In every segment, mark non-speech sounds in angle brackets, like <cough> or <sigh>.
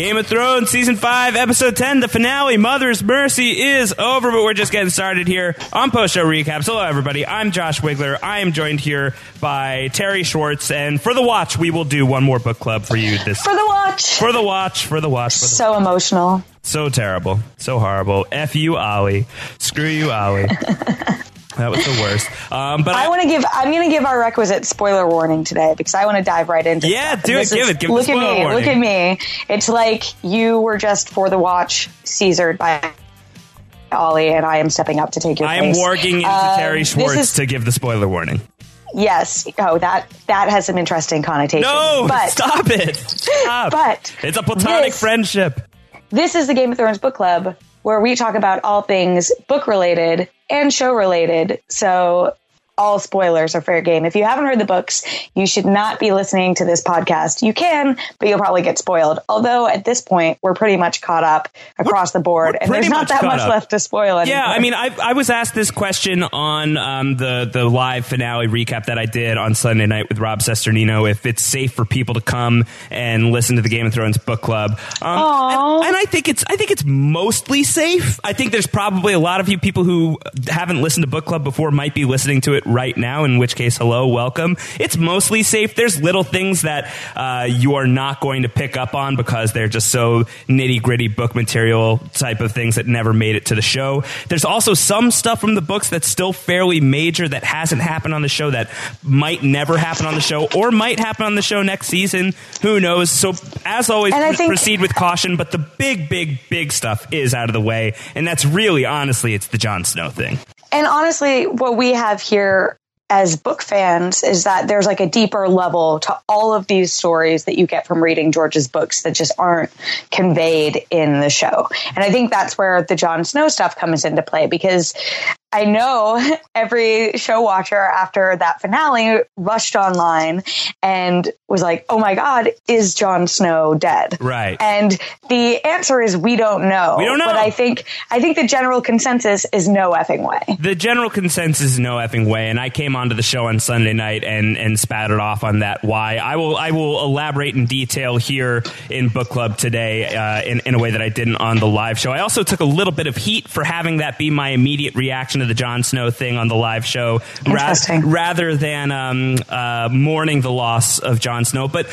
Game of Thrones season five, episode ten, the finale. Mother's Mercy is over, but we're just getting started here on post show recaps. Hello, everybody. I'm Josh Wigler. I am joined here by Terry Schwartz, and for the watch, we will do one more book club for you this For the watch. for the watch for the watch for the so emotional. so terrible, so horrible. F you, Ollie. Screw you, Ollie. <laughs> that was the worst. Um, but I want to give. I'm going to give our requisite spoiler warning today because I want to dive right into. Yeah, do it, give it, give look at me. warning. Look at me. It's like you were just for the watch Caesared by Ollie, and I am stepping up to take your I am place. warging into Um, Terry Schwartz is- to give the spoiler warning. Yes. Oh, that that has some interesting connotations. No, but stop it. Stop. <laughs> But it's a platonic this- friendship. This is the Game of Thrones book club where we talk about all things book related and show related. So all spoilers are fair game. If you haven't read the books, you should not be listening to this podcast. You can, but you'll probably get spoiled. Although at this point, we're pretty much caught up across the board, and there's not much that much up. left to spoil anymore. Yeah, I mean, I, I was asked this question on um, the the live finale recap that I did on Sunday night with Rob Cesternino. If it's safe for people to come and listen to the Game of Thrones book club, um, and, and I think it's I think it's mostly safe. I think there's probably a lot of you people who haven't listened to book club before might be listening to it right now. In which case, hello, welcome. It's mostly safe. There's little things that uh, you are not going to pick up on because they're just so nitty gritty book material type of things that never made it to the show. There's also some stuff from the books that's still fairly major that hasn't happened on the show that might never happen on the show or might happen on the show next season. Who knows? So, as always, pr- think- proceed with caution, but the big, big, big stuff is out of the way. And that's really, honestly, it's the Jon Snow thing. And honestly, what we have here as book fans is that there's like a deeper level to all of these stories that you get from reading George's books that just aren't conveyed in the show. And I think that's where the Jon Snow stuff comes into play because I know <laughs> every show watcher after that finale rushed online and was like, oh my God, is Jon Snow dead? Right. And the answer is we don't know. We don't know. But I think I think the general consensus is no effing way. The general consensus is no effing way, and I came onto the show on Sunday night and and spattered off on that why. I will I will elaborate in detail here in book club today uh, in in a way that I didn't on the live show. I also took a little bit of heat for having that be my immediate reaction to the Jon Snow thing on the live show, ra- rather than um, uh, mourning the loss of Jon Snow. But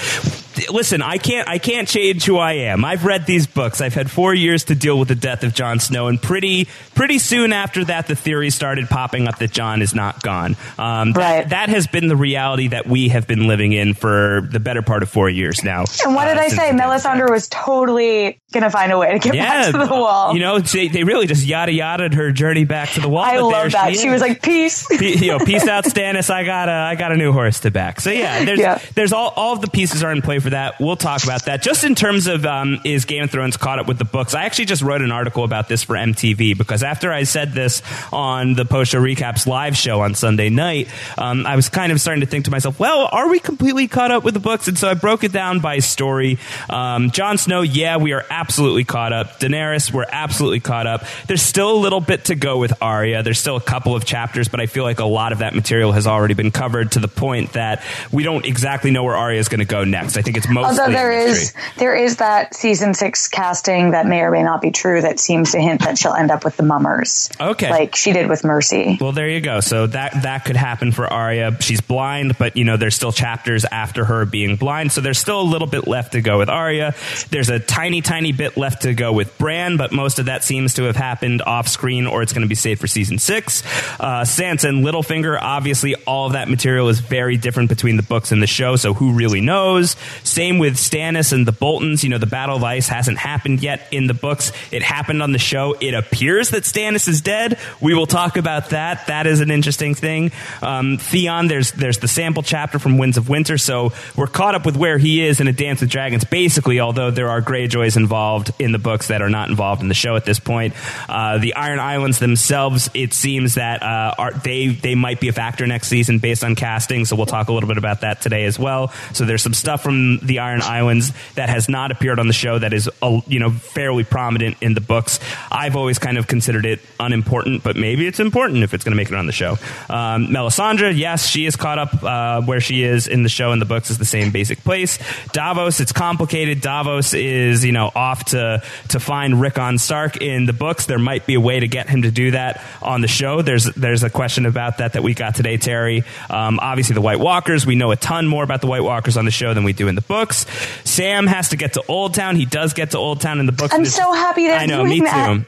listen, I can't I can't change who I am. I've read these books. I've had four years to deal with the death of Jon Snow, and pretty pretty soon after that, the theory started popping up that Jon is not gone. Um, that- Right. That, has been the reality that we have been living in for the better part of four years now. And what uh, did I say? the death of Melisandre was totally going to find a way to get yeah, back to the wall. You know, they, they really just yada yada her journey back to the wall. I there love that. She, She was like, peace. Pe- you know, peace <laughs> out, Stannis. I got a, I got a new horse to back. So yeah, there's, Yeah. there's all, all of the pieces are in play for that. We'll talk about that. Just in terms of, um, is Game of Thrones caught up with the books? I actually just wrote an article about this for MTV because after I said this on the post show recaps live show on Sunday night, um, I was kind of starting to think to myself, well, are we completely caught up with the books? And so I broke it down by story. Um, Jon Snow, yeah, we are absolutely caught up. Daenerys, we're absolutely caught up. There's still a little bit to go with Arya. There's still a couple of chapters, but I feel like a lot of that material has already been covered to the point that we don't exactly know where Arya is going to go next. I think it's mostly Although there is there is that season six casting that may or may not be true that seems to hint that she'll end up with the mummers. Okay. Like she did with Mercy. Well, there you go. So that that could happen for Arya. She's blind, but you know there's still chapters after her being blind, so there's still a little bit left to go with Arya. There's a tiny, tiny bit left to go with Bran, but most of that seems to have happened off screen, or it's going to be saved for season six. Uh, Sansa and Littlefinger, obviously, all of that material is very different between the books and the show. So who really knows? Same with Stannis and the Boltons. You know, the Battle of Ice hasn't happened yet in the books. It happened on the show. It appears that Stannis is dead. We will talk about that. That is an interesting thing. Um, Theon, there's there's the sample chapter from Winds of Winter, so we're caught up with where he is in A Dance with Dragons. Basically, although there are Greyjoys involved in the books that are not involved in the show at this point, uh, the Iron Islands themselves, it seems that uh, are, they they might be a factor next season based on casting. So we'll talk a little bit about that today as well. So there's some stuff from the Iron Islands that has not appeared on the show that is uh, you know fairly prominent in the books. I've always kind of considered it unimportant, but maybe it's important if it's going to make it on the show. Um, Melisandre, yes, she is caught up uh, where she is in the show and the books is the same basic place. Davos, it's complicated. Davos is, you know, off to, to find Rickon Stark in the books. There might be a way to get him to do that on the show. There's, there's a question about that that we got today, Terry. Um, obviously, the White Walkers. We know a ton more about the White Walkers on the show than we do in the books. Sam has to get to Old Town. He does get to Old Town in the books. I'm so happy that I know, me too.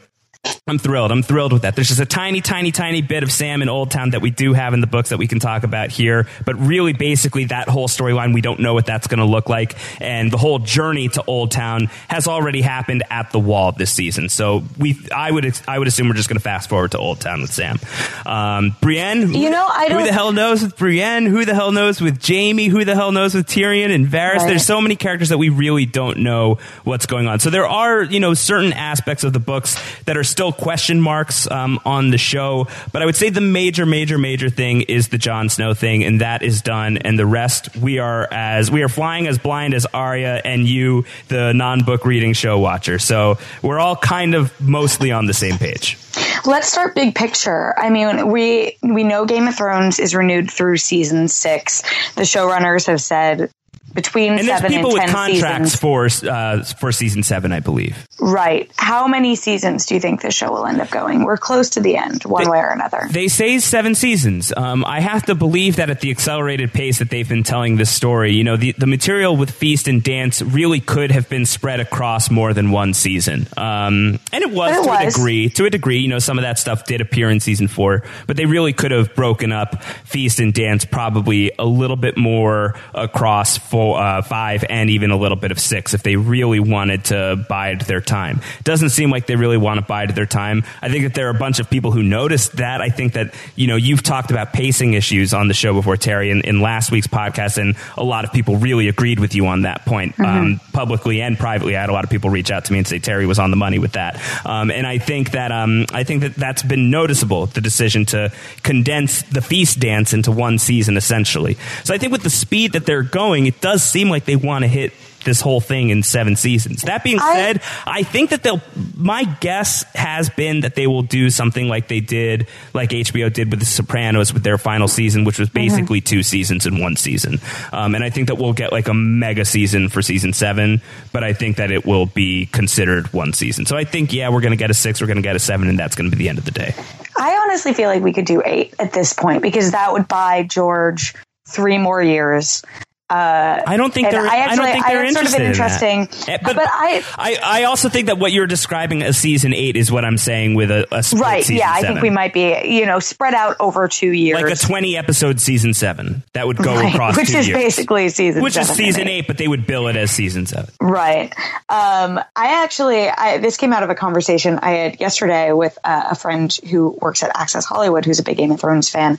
I'm thrilled. I'm thrilled with that. There's just a tiny, tiny, tiny bit of Sam in Old Town that we do have in the books that we can talk about here. But really, basically, that whole storyline, we don't know what that's going to look like. And the whole journey to Old Town has already happened at the wall this season. So we, I would, I would assume we're just going to fast forward to Old Town with Sam. Um, Brienne, you know, I don't. Who the hell knows with Brienne? Who the hell knows with Jaime? Who the hell knows with Tyrion and Varys? Right. There's so many characters that we really don't know what's going on. So there are, you know, certain aspects of the books that are still question marks um, on the show. But I would say the major, major, major thing is the Jon Snow thing, and that is done. And the rest, we are as we are flying as blind as Arya and you, the non-book reading show watcher. So we're all kind of mostly on the same page. Let's start big picture. I mean, we we know Game of Thrones is renewed through season six. The showrunners have said between and seven people and with contracts seasons. for uh, for season seven, I believe. Right. How many seasons do you think the show will end up going? We're close to the end, one they, way or another. They say seven seasons. Um, I have to believe that at the accelerated pace that they've been telling this story, you know, the, the material with Feast and Dance really could have been spread across more than one season. Um, and it was it to was. a degree. To a degree, you know, some of that stuff did appear in season four, but they really could have broken up Feast and Dance probably a little bit more across four, uh, five and even a little bit of six if they really wanted to bide their time. Doesn't seem like they really want to bide their time. I think that there are a bunch of people who noticed that. I think that, you know, you've talked about pacing issues on the show before, Terry, in, in last week's podcast, and a lot of people really agreed with you on that point, mm-hmm. um, publicly and privately. I had a lot of people reach out to me and say Terry was on the money with that. Um, and I think that, um, I think that that's been noticeable, the decision to condense the feast dance into one season, essentially. So I think with the speed that they're going, it does seem like they want to hit this whole thing in seven seasons. That being said, I, I, think that they'll. My guess has been that they will do something like they did, like HBO did with The Sopranos with their final season, which was basically mm-hmm. two seasons in one season. Um, and I think that we'll get like a mega season for season seven, but I think that it will be considered one season. So I think, yeah, we're going to get a six, we're going to get a seven, and that's going to be the end of the day. I honestly feel like we could do eight at this point because that would buy George three more years uh, I don't think they're. I, actually, I don't think they're interested interesting. In but, but I, I, I also think that what you're describing as season eight is what I'm saying with a, a right. yeah, I think we might be you know spread out over two years, like a 20 episode season seven that would go right. across, which is years. basically season, which is season eight. eight, but they would bill it as season seven. Right. Um, I actually, I, this came out of a conversation I had yesterday with uh, a friend who works at Access Hollywood, who's a big Game of Thrones fan,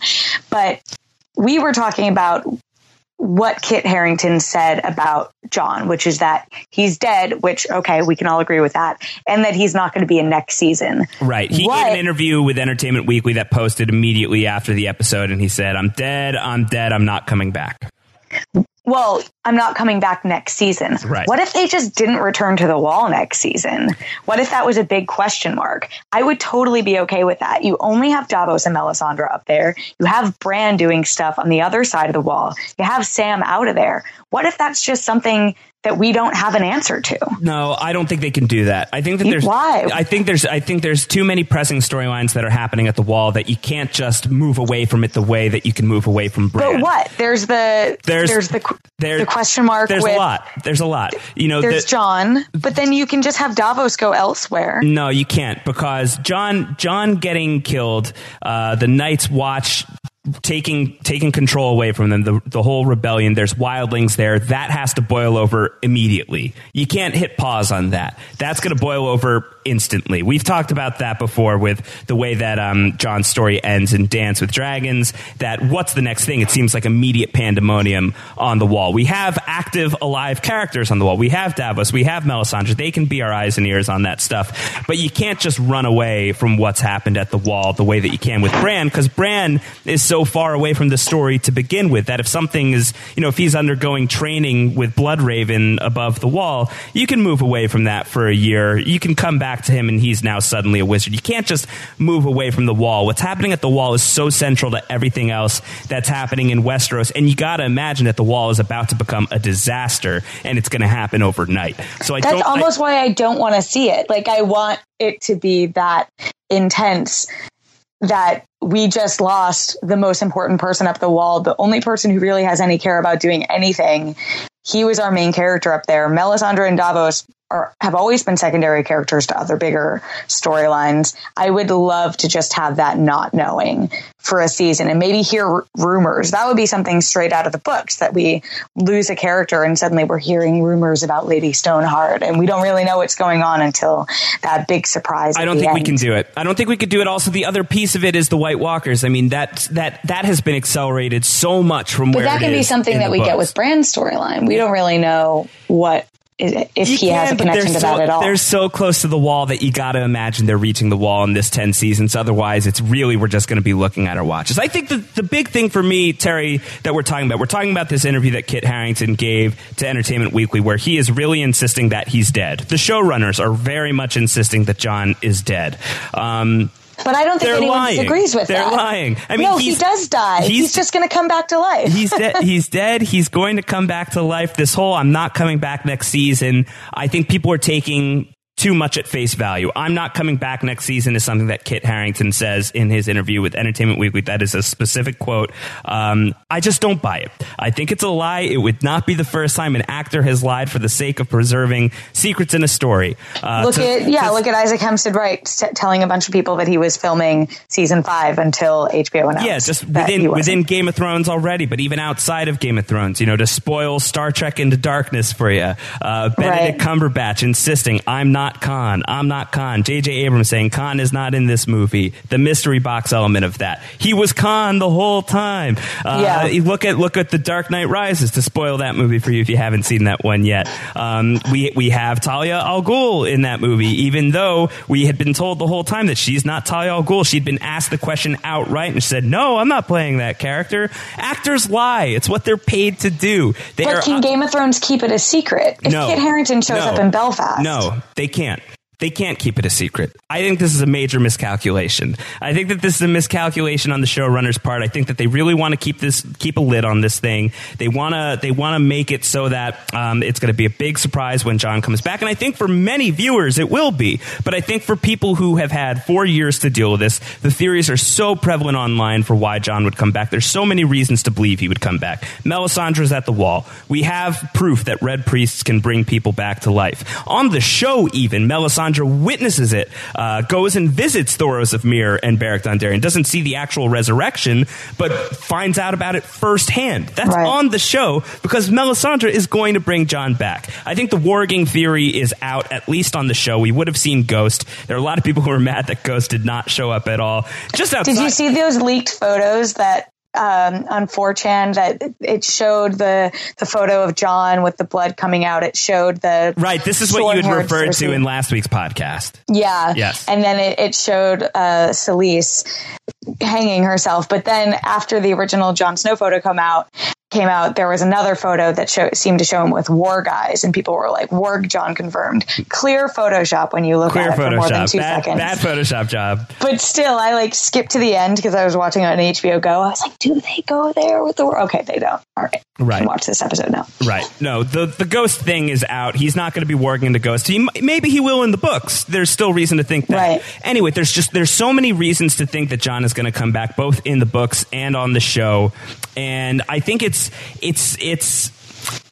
but we were talking about what Kit Harington said about Jon, which is that he's dead, which, okay, we can all agree with that, and that he's not going to be in next season. Right. He what? gave an interview with Entertainment Weekly that posted immediately after the episode, and he said, I'm dead, I'm dead, I'm not coming back well, I'm not coming back next season. Right. What if they just didn't return to the wall next season? What if that was a big question mark? I would totally be okay with that. You only have Davos and Melisandre up there. You have Bran doing stuff on the other side of the wall. You have Sam out of there. What if that's just something that we don't have an answer to. No, I don't think they can do that. I think that there's why. I think there's I think there's too many pressing storylines that are happening at the wall that you can't just move away from it the way that you can move away from Bran. But what? There's the there's, there's the there's, the question mark. There's with, a lot. There's a lot. You know, there's the, Jon, but then you can just have Davos go elsewhere. No, you can't because Jon Jon getting killed. Uh, the Night's Watch taking taking control away from them the the whole rebellion. There's wildlings there. That has to boil over immediately. You can't hit pause on that. That's going to boil over instantly. We've talked about that before with the way that um, Jon's story ends in Dance with Dragons that what's the next thing? It seems like immediate pandemonium on the wall. We have active alive characters on the wall. We have Davos. We have Melisandre. They can be our eyes and ears on that stuff. But you can't just run away from what's happened at the wall the way that you can with Bran because Bran is so far away from the story to begin with that if something is, you know, if he's undergoing training with Bloodraven above the wall, you can move away from that for a year. You can come back to him and he's now suddenly a wizard. You can't just move away from the wall. What's happening at the wall is so central to everything else that's happening in Westeros, and you got to imagine that the wall is about to become a disaster, and it's going to happen overnight. So I That's almost I, why I don't want to see it. Like I want it to be that intense that we just lost the most important person up the wall, the only person who really has any care about doing anything. He was our main character up there. Melisandre and Davos are, have always been secondary characters to other bigger storylines. I would love to just have that not knowing for a season and maybe hear r- rumors. That would be something straight out of the books that we lose a character and suddenly we're hearing rumors about Lady Stoneheart and we don't really know what's going on until that big surprise. I don't the think we can do it. I don't think we could do it. Also, the other piece of it is the White Walkers. I mean, that that that has been accelerated so much from But where that it can be is something that the we get with Bran's storyline. We don't really know what if You he has can, a but connection they're to so, that at all. They're so close to the wall that you got to imagine they're reaching the wall in this 10 seasons. Otherwise, it's really, we're just going to be looking at our watches. I think the, the big thing for me, Terry, that we're talking about, we're talking about this interview that Kit Harington gave to Entertainment Weekly where he is really insisting that he's dead. The showrunners are very much insisting that Jon is dead. Um, But I don't think They're anyone lying. disagrees with They're that. lying. I mean, no, he does die. He's, he's- just going to come back to life. <laughs> he's dead. He's dead. He's going to come back to life. This whole "I'm not coming back next season." I think people are taking too much at face value. I'm not coming back next season is something that Kit Harington says in his interview with Entertainment Weekly. That is a specific quote. Um, I just don't buy it. I think it's a lie. It would not be the first time an actor has lied for the sake of preserving secrets in a story. Uh, look to- at yeah, to- look at Isaac Hempstead Wright t- telling a bunch of people that he was filming season five until HBO announced. Yeah, just within within Game of Thrones already, but even outside of Game of Thrones, you know, to spoil Star Trek into darkness for you. Uh, Benedict Right. Cumberbatch insisting, "I'm not Khan. I'm not Khan." J.J. Abrams saying, "Khan is not in this movie." The mystery box element of that. He was Khan the whole time. Uh, Yeah. look at look at the Dark Knight Rises to spoil that movie for you if you haven't seen that one yet. Um, we we have Talia al Ghul in that movie, even though we had been told the whole time that she's not Talia al Ghul. She'd been asked the question outright and she said, "No, I'm not playing that character." Actors lie; it's what they're paid to do. They But are can Game of Thrones keep it a secret? If no. Kit Harington shows No. up in Belfast, No, they can't can't. They can't keep it a secret. I think this is a major miscalculation. I think that this is a miscalculation on the showrunner's part. I think that they really want to keep this, keep a lid on this thing. They want to, they want to make it so that um, it's going to be a big surprise when Jon comes back. And I think for many viewers it will be. But I think for people who have had four years to deal with this, the theories are so prevalent online for why Jon would come back. There's so many reasons to believe he would come back. Melisandre's at the wall. We have proof that red priests can bring people back to life. On the show, even Melisandre witnesses it, uh, goes and visits Thoros of Myr and Beric Dondarrion. Doesn't see the actual resurrection, but finds out about it firsthand. That's Right. on the show because Melisandre is going to bring Jon back. I think the warging theory is out at least on the show. We would have seen Ghost. There are a lot of people who are mad that Ghost did not show up at all. Just outside. Did you see those leaked photos that um, on 4chan that it showed the the photo of Jon with the blood coming out? It showed the Right, this is what you had referred to in last week's podcast. Yeah. Yes. And then it, it showed uh, Selyse hanging herself. But then after the original Jon Snow photo come out, came out, there was another photo that show, seemed to show him with war guys, and people were like, "Warg Jon confirmed." Clear Photoshop when you look Clear at it for more than two Bad, seconds. bad Photoshop job. But still, I like skipped to the end because I was watching it on HBO Go. I was like, "Do they go there with the war?" Okay, they don't. All right, Right. Watch this episode now. Right. No, the the ghost thing is out. He's not going to be warging into Ghost. He, maybe he will in the books. There's still reason to think that. Right. Anyway, there's just there's so many reasons to think that Jon is going to come back, both in the books and on the show. And I think it's it's it's.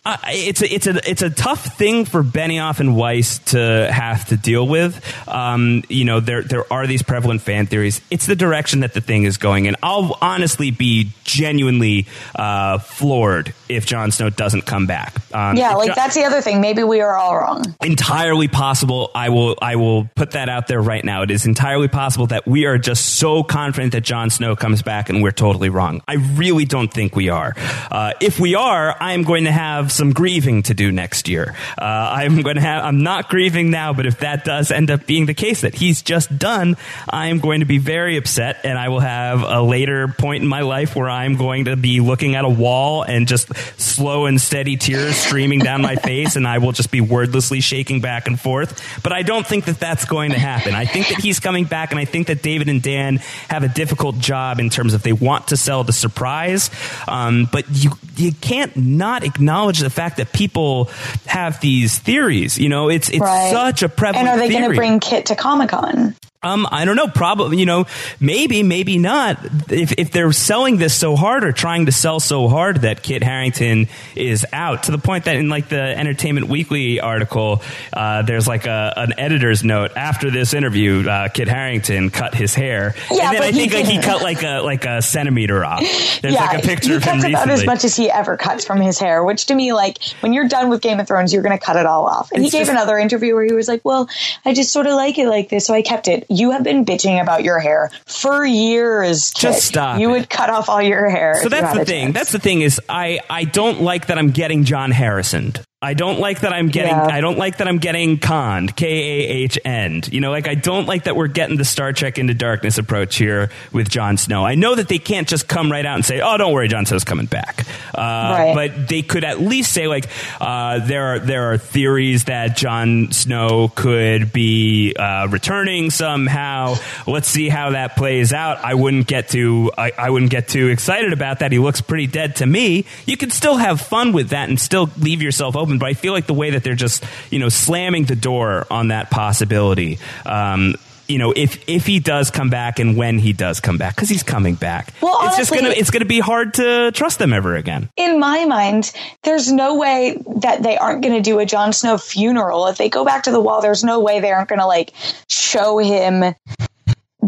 Uh, it's a it's a it's a tough thing for Benioff and Weiss to have to deal with. Um, you know, there there are these prevalent fan theories. It's the direction that the thing is going in. I'll honestly be genuinely uh, floored if Jon Snow doesn't come back. Um, Yeah, like Jo- that's the other thing. Maybe we are all wrong. entirely possible. I will I will put that out there right now. It is entirely possible that we are just so confident that Jon Snow comes back and we're totally wrong. I really don't think we are. Uh, if we are, I am going to have some grieving to do next year. Uh, I'm going to have. I'm not grieving now, but if that does end up being the case that he's just done, I am going to be very upset, and I will have a later point in my life where I'm going to be looking at a wall and just slow and steady tears streaming down my face, and I will just be wordlessly shaking back and forth. But I don't think that that's going to happen. I think that he's coming back, and I think that David and Dan have a difficult job in terms of they want to sell the surprise, um, but you you can't not acknowledge the fact that people have these theories. You know, it's it's right. such a prevalent. And are they going to bring Kit to Comic Con? Um, I don't know. Probably, you know, maybe, maybe not. If if they're selling this so hard or trying to sell so hard that Kit Harington is out to the point that in like the Entertainment Weekly article, uh, there's like a, an editor's note after this interview. Uh, Kit Harington cut his hair, yeah, and then I think he like he cut like a like a centimeter off. There's yeah, like a picture he of cuts about recently. as much as he ever cuts from his hair. Which to me, like when you're done with Game of Thrones, you're going to cut it all off. And It's he gave just- another interview where he was like, "Well, I just sort of like it like this, so I kept it." You have been bitching about your hair for years. Just stop You it. would cut off all your hair. So that's the thing. chance. That's the thing is I I don't like that I'm getting John Harrison. I don't like that I'm getting. Yeah. I don't like that I'm getting conned. K A H N. You know, like I don't like that we're getting the Star Trek into darkness approach here with Jon Snow. I know that they can't just come right out and say, "Oh, don't worry, Jon Snow's coming back." Uh, Right. But they could at least say, like, uh, there are there are theories that Jon Snow could be uh, returning somehow. Let's see how that plays out. I wouldn't get too. I, I wouldn't get too excited about that. He looks pretty dead to me. You can still have fun with that and still leave yourself open. But I feel like the way that they're just you know slamming the door on that possibility. Um, you know, if if he does come back and when he does come back, because he's coming back, Well, it's just gonna it's gonna be hard to trust them ever again. in my mind, there's no way that they aren't going to do a Jon Snow funeral. If they go back to the wall, there's no way they aren't going to like show him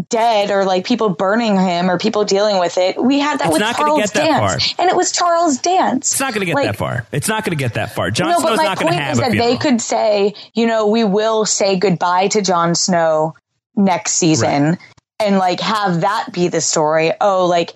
dead or like people burning him or people dealing with it. We had that It's with not Charles get that Dance, and it was Charles Dance. It's not going to get Like, that far. It's not going to get that far. Jon no, Snow's but my not going to point have is that they could say, you know, we will say goodbye to Jon Snow next season, and like have that be the story. Oh, like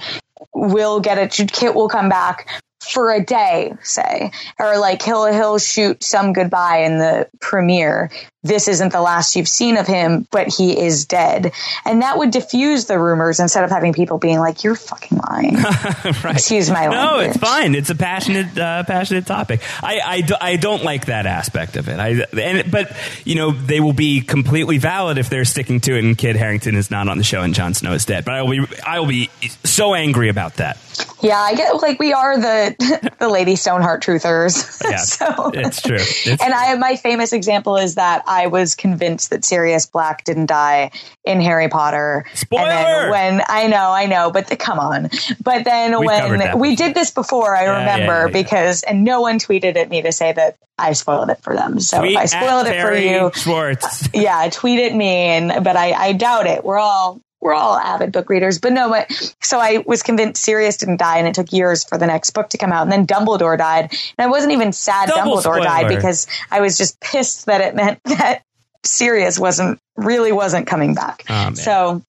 we'll get a Kit will come back for a day, say, or like he'll he'll shoot some goodbye in the premiere. This isn't the last you've seen of him, but he is dead, and that would diffuse the rumors instead of having people being like, "You're fucking lying." <laughs> right. Excuse my language. No, language. it's fine. It's a passionate, uh, passionate topic. I, I, do- I don't like that aspect of it. I, and, but you know, they will be completely valid if they're sticking to it. And Kit Harington is not on the show, and Jon Snow is dead. But I will be, I will be so angry about that. Yeah, I get like we are the <laughs> the Lady Stoneheart truthers. Yeah, <laughs> so it's true. It's, and I my famous example is that I was convinced that Sirius Black didn't die in Harry Potter. Spoiler! And then when I know, I know, but the, come on. But then We've when we did this before, I Yeah, yeah, remember yeah, yeah. because and no one tweeted at me to say that I spoiled it for them. So tweet if I spoiled it for you, Schwartz. <laughs> yeah, tweet at me and but I, I doubt it. We're all we're all avid book readers. But no, but so I was convinced Sirius didn't die and it took years for the next book to come out. And then Dumbledore died. And I wasn't even sad Double Dumbledore died because I was just pissed that it meant <laughs> that Sirius wasn't really wasn't coming back. Oh, so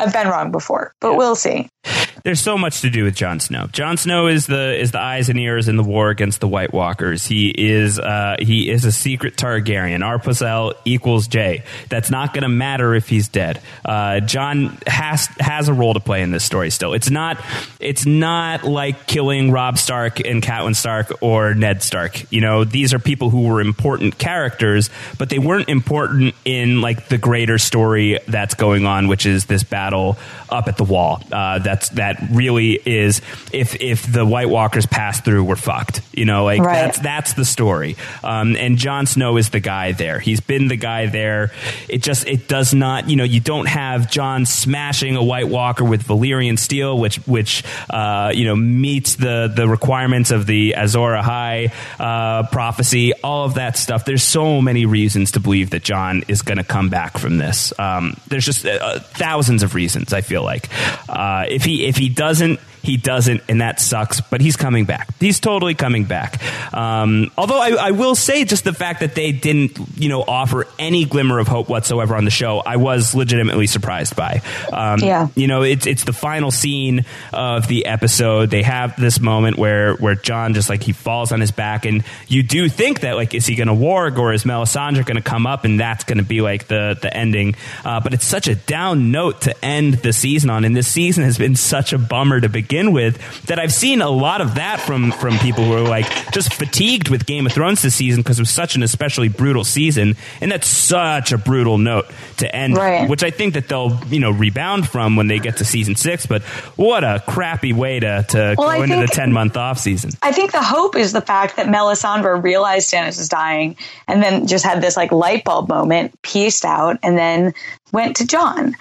I've been wrong before, but we'll see. There's so much to do with Jon Snow. Jon Snow is the is the eyes and ears in the war against the White Walkers. He is uh, he is a secret Targaryen. R plus L equals J. That's not going to matter if he's dead. Uh, Jon has has a role to play in this story. Still, it's not it's not like killing Robb Stark and Catelyn Stark or Ned Stark. You know, these are people who were important characters, but they weren't important in like the greater story that's going on, which is this battle up at the wall. Uh, that's that really is if if the White Walkers pass through, we're fucked. You know, like Right. that's that's the story. Um, and Jon Snow is the guy there. He's been the guy there. It just it does not. You know, you don't have Jon smashing a White Walker with Valyrian steel, which which uh, you know meets the the requirements of the Azor Ahai uh, prophecy. All of that stuff. There's so many reasons to believe that Jon is going to come back from this. Um, there's just uh, thousands of reasons. I feel like uh, if he if he doesn't. He doesn't, and that sucks. But he's coming back. He's totally coming back. Um, although I, I will say, just the fact that they didn't, you know, offer any glimmer of hope whatsoever on the show, I was legitimately surprised by. Um, Yeah. you know, it's it's the final scene of the episode. They have this moment where where Jon just like he falls on his back, and you do think that like is he going to warg or is Melisandre going to come up, and that's going to be like the the ending. Uh, but it's such a down note to end the season on, and this season has been such a bummer to begin begin with. That I've seen a lot of that from from people who are like just fatigued with Game of Thrones this season because it was such an especially brutal season, and that's such a brutal note to end, Right. which I think that they'll you know rebound from when they get to season six. But what a crappy way to to Well, go I into think- the ten month off season. I think the hope is the fact that Melisandre realized Stannis is dying and then just had this like light bulb moment, pieced out, and then went to Jon.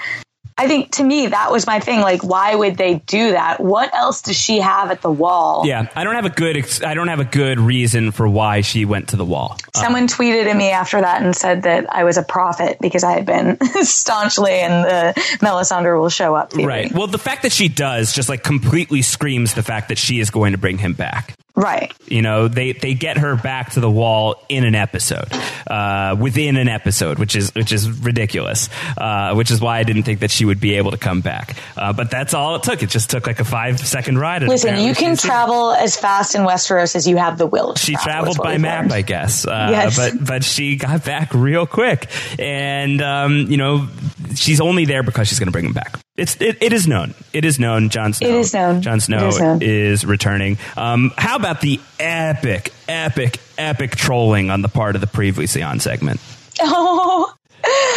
I think to me that was my thing. Like, why would they do that? What else does she have at the wall? Yeah, I don't have a good ex- I don't have a good reason for why she went to the wall. Someone uh, tweeted at me after that and said that I was a prophet because I had been <laughs> staunchly in the uh, Melisandre will show up theory. Right. Well, the fact that she does just like completely screams the fact that she is going to bring him back. Right. You know, they, they get her back to the wall in an episode, uh, within an episode, which is which is ridiculous. Uh, which is why I didn't think that she would be able to come back. Uh, but that's all it took. It just took like a five second ride. Listen, you can travel as fast in Westeros as you have the will. to She travel, traveled by map, learned. I guess. Uh, Yes. But but she got back real quick, and um, you know she's only there because she's going to bring him back. It's it, it is known. It is known. Jon Snow. It is known. Jon Snow is known. is returning. Um, how about the epic, epic, epic trolling on the part of the previously on segment? <laughs> Oh,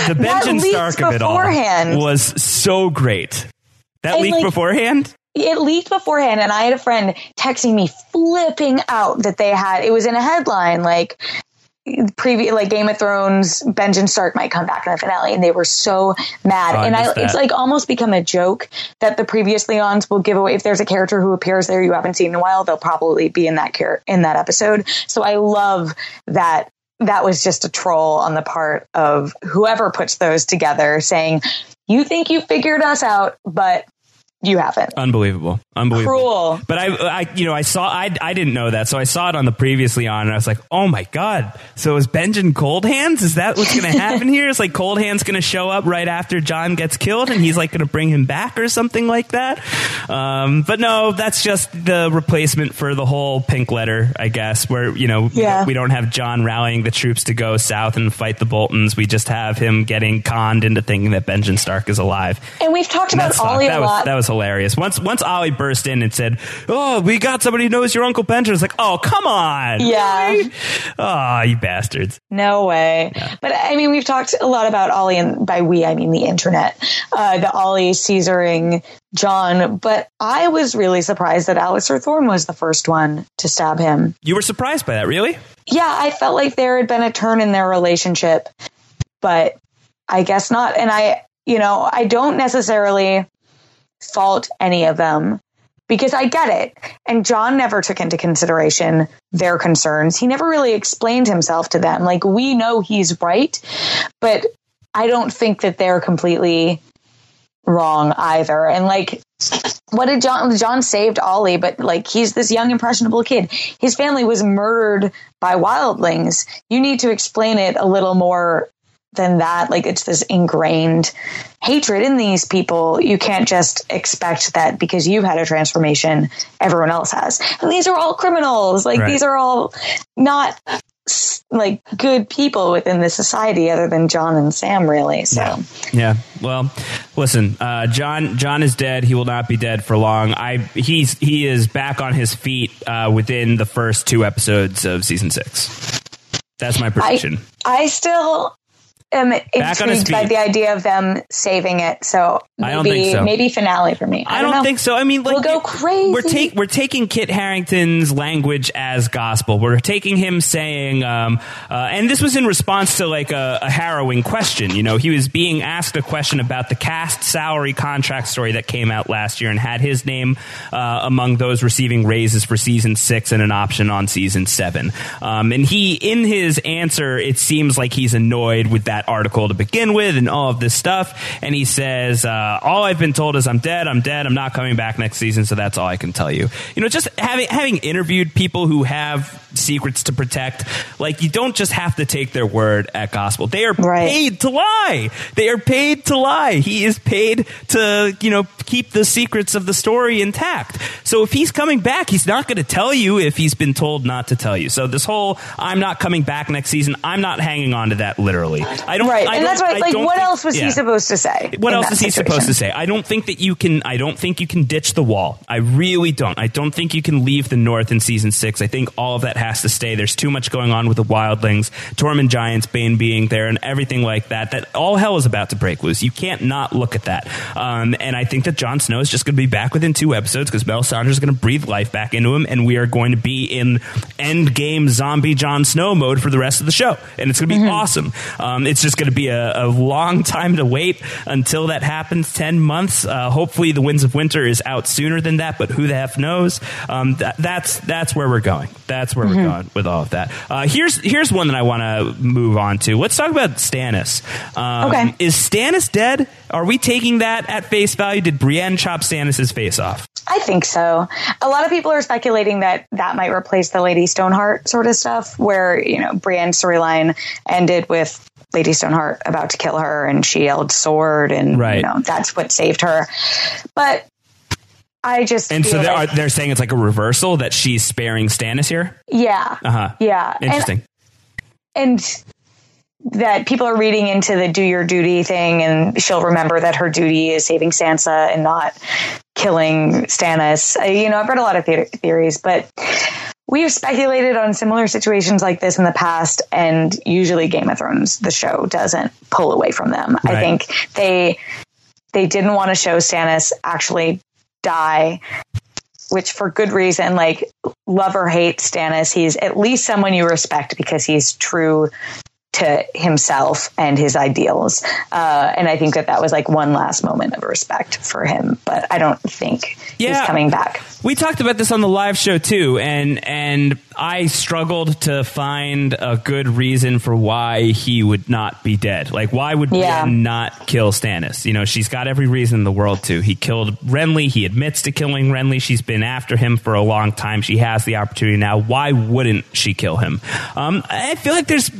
The Benjen Stark of it all was so great. That And, leaked like- beforehand. it leaked beforehand, and I had a friend texting me flipping out that they had it was in a headline like previous like Game of Thrones Benjen Stark might come back in the finale and they were so mad. Oh, and I, missed it's like almost become a joke that the previous Leons will give away if there's a character who appears there you haven't seen in a while they'll probably be in that char- in that episode. So I love that that was just a troll on the part of whoever puts those together saying you think you figured us out but you haven't Unbelievable, unbelievable. cruel But I, I, you know, I saw, I, I didn't know that, so I saw it on the previously on, and I was like, oh my god! So is Benjen Cold Hands? Is that what's going to happen here? Is like Cold Hands going to show up right after Jon gets killed, and he's like going to bring him back or something like that? Um, but no, that's just the replacement for the whole pink letter, I guess, where you know Yeah. we don't have Jon rallying the troops to go south and fight the Boltons. We just have him getting conned into thinking that Benjen Stark is alive. And we've talked And about that sucked. Ollie that a was lot. that was hilarious. Once once Ollie burst in and said, "Oh, we got somebody who knows your Uncle Benjamin," it's like, "Oh, come on, Yeah. Really? oh, you bastards." no way. But I mean, we've talked a lot about Ollie, and by we, I mean the internet, uh, the Ollie Caesaring Jon. But I was really surprised that Alliser Thorne was the first one to stab him. You were surprised by that, really? Yeah, I felt like there had been a turn in their relationship, but I guess not. And I, you know, I don't necessarily fault any of them because I get it. And Jon never took into consideration their concerns. He never really explained himself to them. Like, we know he's right, but I don't think that they're completely wrong either. And like, what did Jon? Jon saved Ollie, but like he's this young impressionable kid. His family was murdered by wildlings. You need to explain it a little more than that. Like it's this ingrained hatred in these people. You can't just expect that because you've had a transformation, everyone else has. And these are all criminals. Like Right. these are all not like good people within the society other than Jon and Sam really. So Yeah. Well, listen, uh, Jon. Jon is dead. He will not be dead for long. I. He's he is back on his feet uh, within the first two episodes of season six. That's my prediction. I still am intrigued by the idea of them saving it. So maybe, I don't think so. maybe finale for me. I, I don't know. think so. I mean, like we'll go crazy. We're, take we're taking Kit Harington's language as gospel. We're taking him saying, um, uh, and this was in response to like a, a harrowing question. You know, he was being asked a question about the cast salary contract story that came out last year and had his name uh, among those receiving raises for season six and an option on season seven. Um, and he, in his answer, it seems like he's annoyed with that article to begin with and all of this stuff. And he says, uh, "All I've been told is I'm dead. I'm dead. I'm not coming back next season. So that's all I can tell you." You know, just having having interviewed people who have secrets to protect, like you don't just have to take their word at gospel. They are Right. paid to lie. They are paid to lie. He is paid to, you know, keep the secrets of the story intact. So if he's coming back, he's not going to tell you if he's been told not to tell you. So this whole I'm not coming back next season, I'm not hanging on to that literally. I don't. Right, I and don't- that's why. Like, what think- else was yeah. he supposed to say? What else is he supposed to say? I don't think that you can. I don't think you can ditch the wall. I really don't. I don't think you can leave the North in season six. I think all of that has to stay. There's too much going on with the Wildlings, Tormund Giantsbane being there, and everything like that. That all hell is about to break loose. You can't not look at that. Um, and I think that Jon Snow is just going to be back within two episodes because Melisandre is going to breathe life back into him, and we are going to be in end game zombie Jon Snow mode for the rest of the show, and it's going to be awesome. Um, it's just going to be a, a long time to wait until that happens. Ten months. Uh, hopefully, the Winds of Winter is out sooner than that, but who the f knows? Um, that, that's that's where we're going. That's where we're going with all of that. Uh, here's here's one that I want to move on to. Let's talk about Stannis. Um, Okay. Is Stannis dead? Are we taking that at face value? Did Brienne chop Stannis' face off? I think so. A lot of people are speculating that that might replace the Lady Stoneheart sort of stuff, where you know Brienne's storyline ended with Lady Stoneheart about to kill her, and she yelled sword, and Right. you know that's what saved her. But I just And so they're, like- they're saying it's like a reversal that she's sparing Stannis here. yeah, Uh huh. yeah, Interesting. and that people are reading into the do your duty thing and she'll remember that her duty is saving Sansa and not killing Stannis. Uh, You know, I've read a lot of the- theories, but we've speculated on similar situations like this in the past and usually Game of Thrones the show doesn't pull away from them. I think they they didn't want to show Stannis actually die which for good reason, like love or hate Stannis, he's at least someone you respect because he's true to himself and his ideals. Uh, and I think that that was like one last moment of respect for him, but I don't think Yeah. he's coming back. We talked about this on the live show too, and and I struggled to find a good reason for why he would not be dead. Like, why would Yeah. Brienne not kill Stannis? You know, she's got every reason in the world to. He killed Renly. He admits to killing Renly. She's been after him for a long time. She has the opportunity now. Why wouldn't she kill him? Um, I feel like there's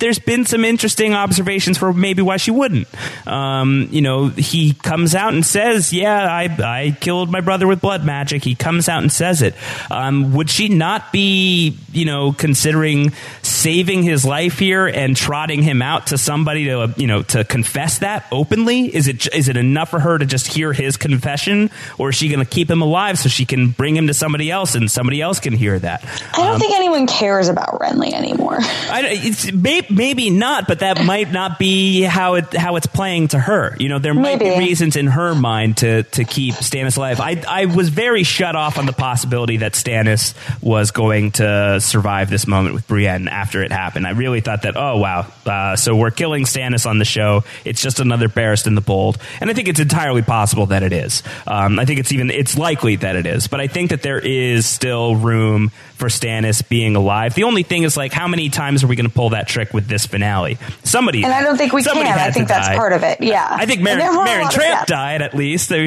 there's been some interesting observations for maybe why she wouldn't. Um, you know, he comes out and says, "Yeah, I I killed my brother with blood magic." He comes out and says it. Um, would she not be, you know, considering saving his life here and trotting him out to somebody to, uh, you know, to confess that openly? Is it is it enough for her to just hear his confession, or is she going to keep him alive so she can bring him to somebody else and somebody else can hear that? I don't think anyone cares about Renly anymore. I, it's, may, maybe not, but that might not be how it how it's playing to her. You know, there might be reasons in her mind to to keep Stannis alive. I I was very shut off on the possibility that Stannis was going to survive this moment with Brienne after it happened. I really thought that, oh wow, uh, so we're killing Stannis on the show. It's just another Barristan the Bold, and I think it's entirely possible that it is. Um, I think it's even it's likely that it is, but I think that there is still room for Stannis being alive. The only thing is like, how many times are we going to pull that trick with this finale? Somebody, And I don't think we can. I think that's die. part of it. Yeah. I think Meryn, there were a Meryn Trant died at least. <laughs> we,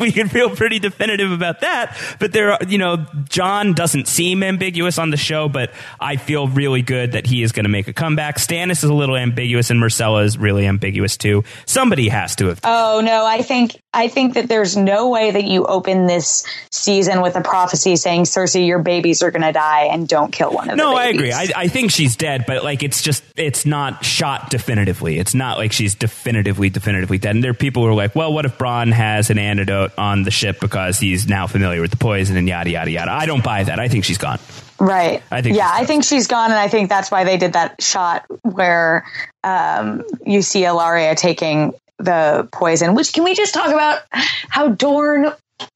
we can feel pretty definitive about that. But there, are, you know, John doesn't seem ambiguous on the show, but I feel really good that he is going to make a comeback. Stannis is a little ambiguous, and Myrcella is really ambiguous too. Somebody has to have. Oh no, I think I think that there's no way that you open this season with a prophecy saying Cersei, your babies are going to die, and don't kill one of them. No, I agree. I, I think she's dead, but like it's just it's not shot definitively. It's not like she's definitively definitively dead. And there are people who are like, well, what if Bronn has an antidote on the ship because he's now familiar with the poison and yada yada yada. I don't buy that. I think she's gone. Right. I think Yeah, I think she's gone, and I think that's why they did that shot where um, you see Ellaria taking the poison. Which can we just talk about how Dorne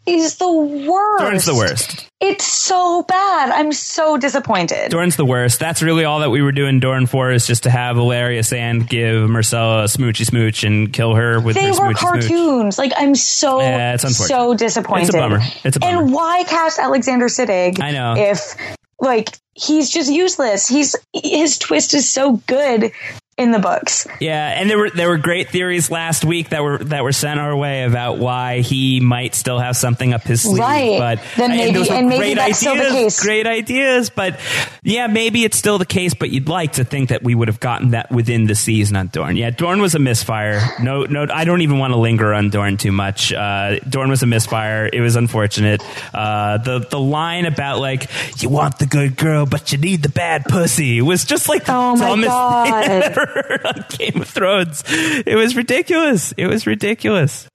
is the worst? Dorne's the worst. It's so bad. I'm so disappointed. Dorne's the worst. That's really all that we were doing Dorne for is just to have Ellaria Sand give Myrcella a smoochy smooch and kill her with they her were smoochy smooch. cartoons. Like I'm so Yeah, so disappointed. It's a bummer. It's a bummer. And why cast Alexander Siddig? I know. If like he's just useless. He's his twist is so good in the books. Yeah, and there were there were great theories last week that were that were sent our way about why he might still have something up his sleeve. Right. But Then and maybe- were and maybe great that's ideas, still the case. Great ideas, but yeah, maybe it's still the case. But you'd like to think that we would have gotten that within the season on Dorne. Yeah, Dorne was a misfire. No, no, I don't even want to linger on Dorne too much. Uh, Dorne was a misfire. It was unfortunate. Uh, the the line about like you want the good girl, but you need the bad pussy was just like the Oh my dumbest God. <laughs> Ever <laughs> on Game of Thrones. It was ridiculous. It was ridiculous.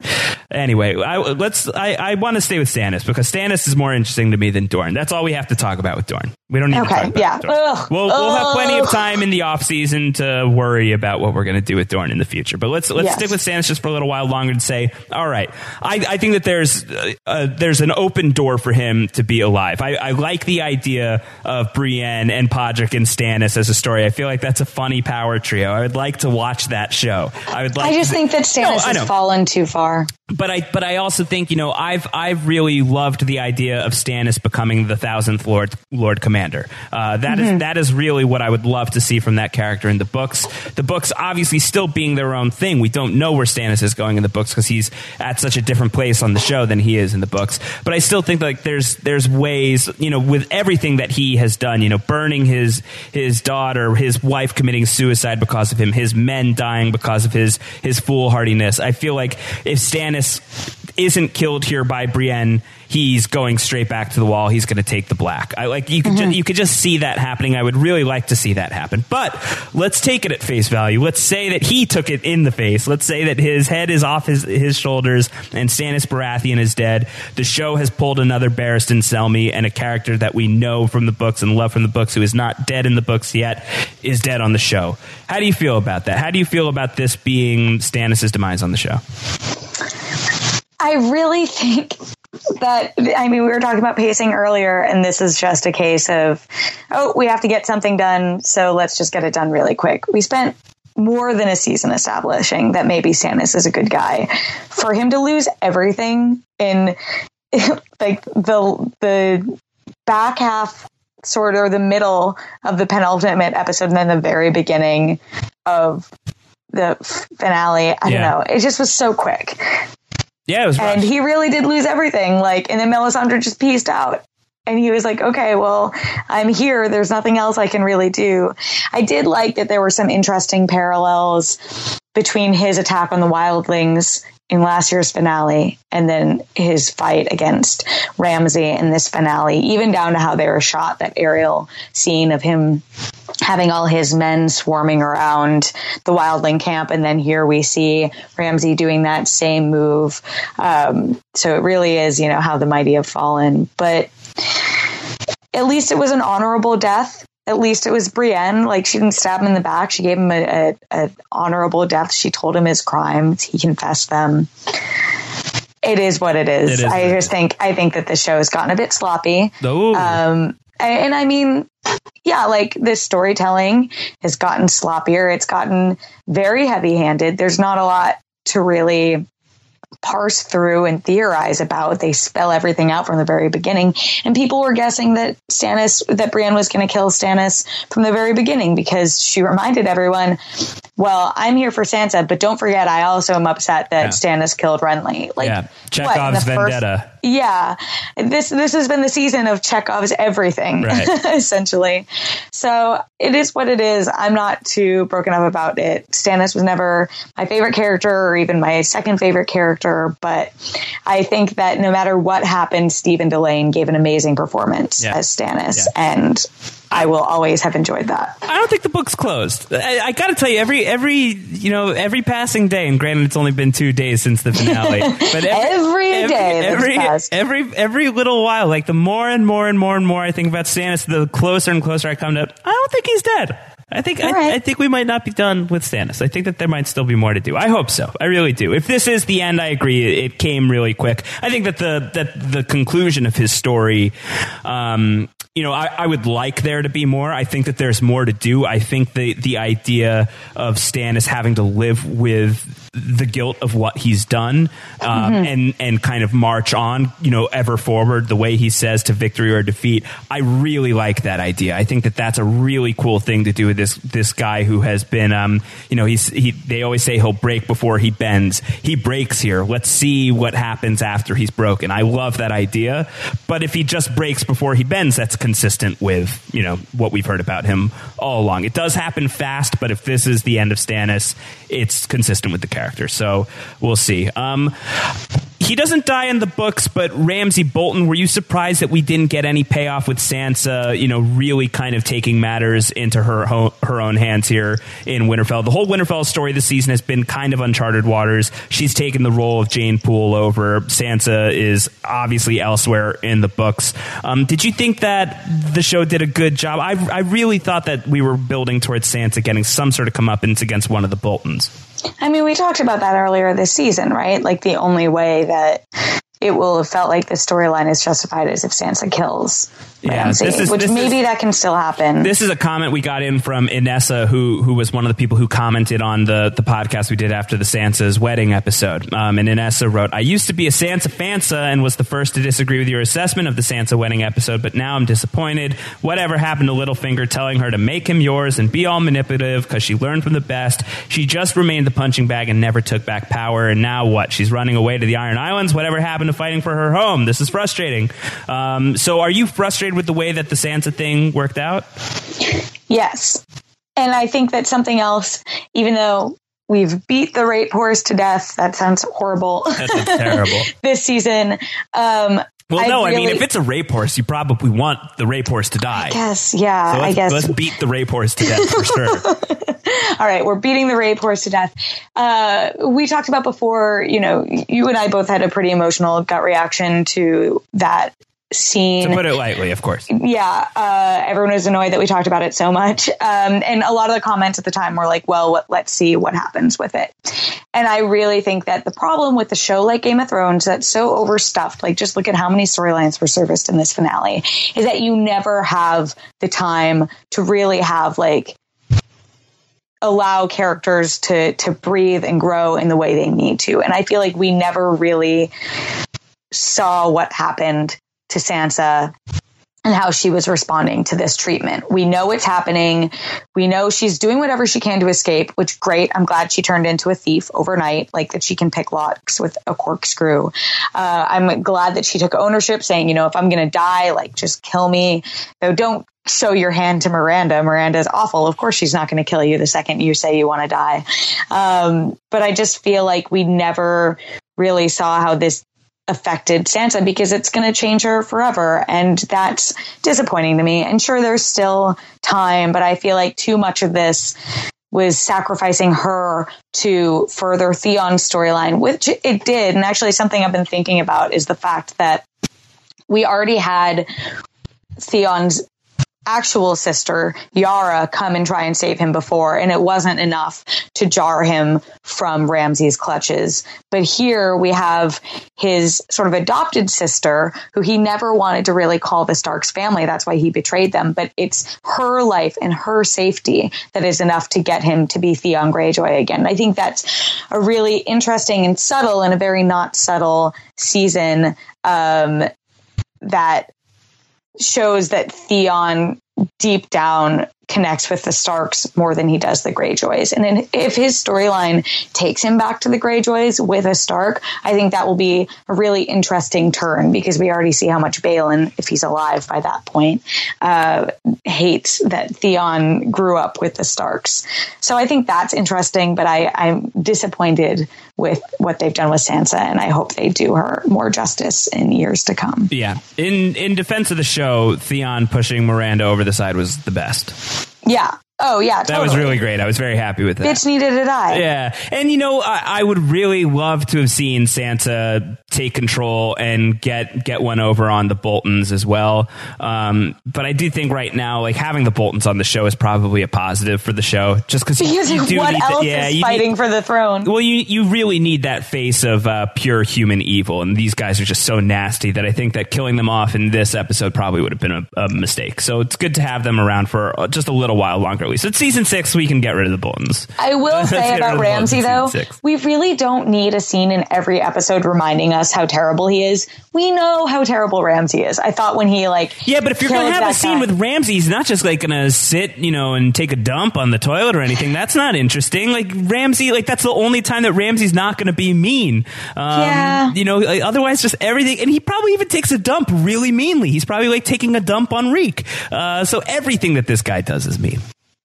Anyway, I, let's. I, I want to stay with Stannis because Stannis is more interesting to me than Dorne. That's all we have to talk about with Dorne. We don't need Okay, to talk about yeah. Ugh. We'll, we'll have plenty of time in the off season to worry about what we're going to do with Dorne in the future. But let's let's Yes. stick with Stannis just for a little while longer and say, all right, I, I think that there's uh, uh, there's an open door for him to be alive. I, I like the idea of Brienne and Podrick and Stannis as a story. I feel like that's a funny power trio. I would like to watch that show. I would like. I just to- think that Stannis No, has fallen too far. But I but I also think you know I've I've really loved the idea of Stannis becoming the thousandth Lord Lord Commander. Uh, that is- that is really what I would love to see from that character in the books. The books obviously still being their own thing. We don't know where Stannis is going in the books because he's at such a different place on the show than he is in the books. But I still think like there's there's ways you know with everything that he has done. You know, burning his his daughter, his wife committing suicide because of him, his men dying because of his his foolhardiness. I feel like if Stannis this isn't killed here by Brienne, he's going straight back to the wall. He's going to take the black. I like you could ju- mm-hmm. you could just see that happening. I would really like to see that happen. But let's take it at face value. Let's say that he took it in the face. Let's say that his head is off his his shoulders and Stannis Baratheon is dead. The show has pulled another Barristan Selmy and a character that we know from the books and love from the books who is not dead in the books yet is dead on the show. How do you feel about that? How do you feel about this being Stannis' demise on the show? I really think that I mean we were talking about pacing earlier and this is just a case of oh we have to get something done so let's just get it done really quick. We spent more than a season establishing that maybe Stannis is a good guy. For him to lose everything in <laughs> like the the back half sort of the middle of the penultimate episode and then the very beginning of the finale. I Yeah. don't know. It just was so quick. Yeah, it was And he really did lose everything. Like, and then Melisandre just pieced out. And he was like, okay, well, I'm here. There's nothing else I can really do. I did like that there were some interesting parallels between his attack on the wildlings in last year's finale and then his fight against Ramsay in this finale, even down to how they were shot, that aerial scene of him having all his men swarming around the wildling camp. And then here we see Ramsay doing that same move. Um, so it really is, you know, how the mighty have fallen. But at least it was an honorable death. At least it was Brienne. Like she didn't stab him in the back. She gave him a, a, a honorable death. She told him his crimes. He confessed them. It is what it is. It is I just think I think that the show has gotten a bit sloppy. Ooh. Um, and, and I mean, yeah, like this storytelling has gotten sloppier. It's gotten very heavy handed. There's not a lot to really parse through and theorize about. They spell everything out from the very beginning. And people were guessing that Stannis, that Brienne was going to kill Stannis from the very beginning because she reminded everyone, well, I'm here for Sansa, but don't forget, I also am upset that Yeah. Stannis killed Renly. Like, yeah, Chekhov's the first- vendetta. Yeah, this this has been the season of Chekhov's everything, Right. <laughs> essentially. So it is what it is. I'm not too broken up about it. Stannis was never my favorite character, or even my second favorite character. But I think that no matter what happened, Stephen Dillane gave an amazing performance Yeah. as Stannis, Yeah. and I will always have enjoyed that. I don't think the book's closed. I, I got to tell you, every every you know every passing day, and granted, it's only been two days since the finale, <laughs> but Every day that's every every every little while, like the more and more and more and more I think about Stannis, the closer and closer I come to. I don't think he's dead. I think I, right. I think we might not be done with Stannis. I think that there might still be more to do. I hope so. I really do. If this is the end, I agree. It, it came really quick. I think that the that the conclusion of his story, um, you know, I, I would like there to be more. I think that there's more to do. I think the the idea of Stannis having to live with the guilt of what he's done um, and and kind of march on, you know, ever forward the way he says to victory or defeat. I really like that idea. I think that that's a really cool thing to do with this this guy who has been, um, you know, he's he. They always say he'll break before he bends. He breaks here. Let's see what happens after he's broken. I love that idea. But if he just breaks before he bends, that's consistent with you know what we've heard about him all along. It does happen fast, but if this is the end of Stannis, it's consistent with the character. So we'll see. Um, he doesn't die in the books, but Ramsay Bolton, were you surprised that we didn't get any payoff with Sansa? You know, really kind of taking matters into her ho- her own hands here in Winterfell. The whole Winterfell story this season has been kind of uncharted waters. She's taken the role of Jeyne Poole over. Sansa is obviously elsewhere in the books. Um, did you think that the show did a good job? I, I really thought that we were building towards Sansa getting some sort of comeuppance against one of the Boltons. I mean, we talked about that earlier this season, right? Like the only way that it will have felt like the storyline is justified is if Sansa kills yeah, Ramsay, this is, which this maybe is, that can still happen. This is a comment we got in from Inessa, who who was one of the people who commented on the the podcast we did after the Sansa's wedding episode. Um, and Inessa wrote, "I used to be a Sansa fansa and was the first to disagree with your assessment of the Sansa wedding episode, but now I'm disappointed. Whatever happened to Littlefinger telling her to make him yours and be all manipulative because she learned from the best? She just remained the punching bag and never took back power. And now what? She's running away to the Iron Islands. Whatever happened to fighting for her home? This is frustrating. Um, so, are you frustrated?" Frustrated with the way that the Sansa thing worked out? Yes. And I think that something else, even though we've beat the rape horse to death, that sounds horrible. That sounds <laughs> terrible. this season. Um, well, no, I, really, I, mean, if it's a rape horse, you probably want the rape horse to die. Yes, yeah, so I guess. Let's beat the rape horse to death for sure. <laughs> All right, we're beating the rape horse to death. Uh, we talked about before, you know, you and I both had a pretty emotional gut reaction to that scene. To put it lightly, of course. Yeah, uh, everyone was annoyed that we talked about it so much, um, and a lot of the comments at the time were like, "Well, what, let's see what happens with it." And I really think that the problem with the show like Game of Thrones that's so overstuffed, like just look at how many storylines were serviced in this finale, is that you never have the time to really have like allow characters to to breathe and grow in the way they need to. And I feel like we never really saw what happened to Sansa and how she was responding to this treatment. We know it's happening. We know she's doing whatever she can to escape, which great. I'm glad she turned into a thief overnight, like that she can pick locks with a corkscrew. Uh, I'm glad that she took ownership, saying, you know, if I'm going to die, like just kill me. Don't show your hand to Myranda. Myranda's awful. Of course, she's not going to kill you the second you say you want to die. Um, but I just feel like we never really saw how this affected Sansa because it's going to change her forever. And that's disappointing to me. And sure, there's still time, but I feel like too much of this was sacrificing her to further Theon's storyline, which it did. And actually, something I've been thinking about is the fact that we already had Theon's actual sister, Yara, come and try and save him before, and it wasn't enough to jar him from Ramsay's clutches. But here we have his sort of adopted sister, who he never wanted to really call the Starks family. That's why he betrayed them. But it's her life and her safety that is enough to get him to be Theon Greyjoy again. I think that's a really interesting and subtle and a very not subtle season um, that shows that Theon deep down connects with the Starks more than he does the Greyjoys. And then if his storyline takes him back to the Greyjoys with a Stark, I think that will be a really interesting turn because we already see how much Balon, if he's alive by that point, uh, hates that Theon grew up with the Starks. So I think that's interesting, but I, I'm disappointed with what they've done with Sansa, and I hope they do her more justice in years to come. Yeah. In in defense of the show, Theon pushing Myranda over the side was the best. Yeah. Oh yeah, totally. that was really great. I was very happy with that. Bitch needed to die. Yeah, and you know, I, I, would really love to have seen Sansa take control and get get one over on the Boltons as well. Um, but I do think right now, like having the Boltons on the show is probably a positive for the show, just because you, you do what else yeah, is fighting need, for the throne. Well, you you really need that face of uh, pure human evil, and these guys are just so nasty that I think that killing them off in this episode probably would have been a, a mistake. So it's good to have them around for just a little while longer least. It's season six. We can get rid of the Boltons. I will <laughs> say about Ramsay though, we really don't need a scene in every episode reminding us how terrible he is. We know how terrible Ramsay is. I thought when he like yeah, but if you're gonna have a scene guy, with Ramsay, he's not just like gonna sit, you know, and take a dump on the toilet or anything. That's not interesting. Like Ramsay, like that's the only time that Ramsay's not gonna be mean. Um, yeah, you know, like, otherwise just everything. And he probably even takes a dump really meanly. He's probably like taking a dump on Reek. Uh, so everything that this guy does is mean.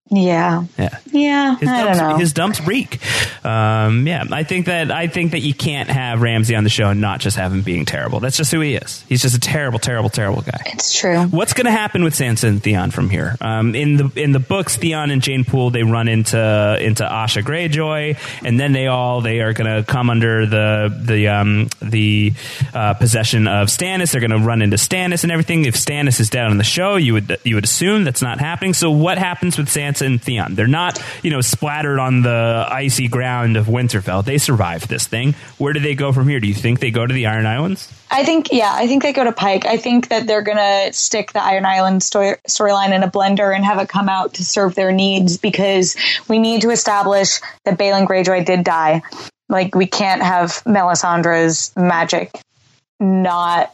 Yeah. Yeah. Yeah. His I dumps, don't know. His dumps reek. Um, yeah, I think that I think that you can't have Ramsay on the show and not just have him being terrible. That's just who he is. He's just a terrible, terrible, terrible guy. it's true. What's going to happen with Sansa and Theon from here? Um, in the in the books, Theon and Jeyne Poole they run into into Asha Greyjoy, and then they all they are going to come under the the um, the uh, possession of Stannis. They're going to run into Stannis and everything. If Stannis is dead on the show, you would you would assume that's not happening. So what happens with Sansa and Theon? They're not you know splattered on the icy ground of Winterfell. They survived this thing. Where do they go from here? Do you think they go to the Iron Islands? I think, yeah, I think they go to Pike. I think that they're going to stick the Iron Island story, storyline in a blender and have it come out to serve their needs because we need to establish that Balon Greyjoy did die. Like, we can't have Melisandre's magic not.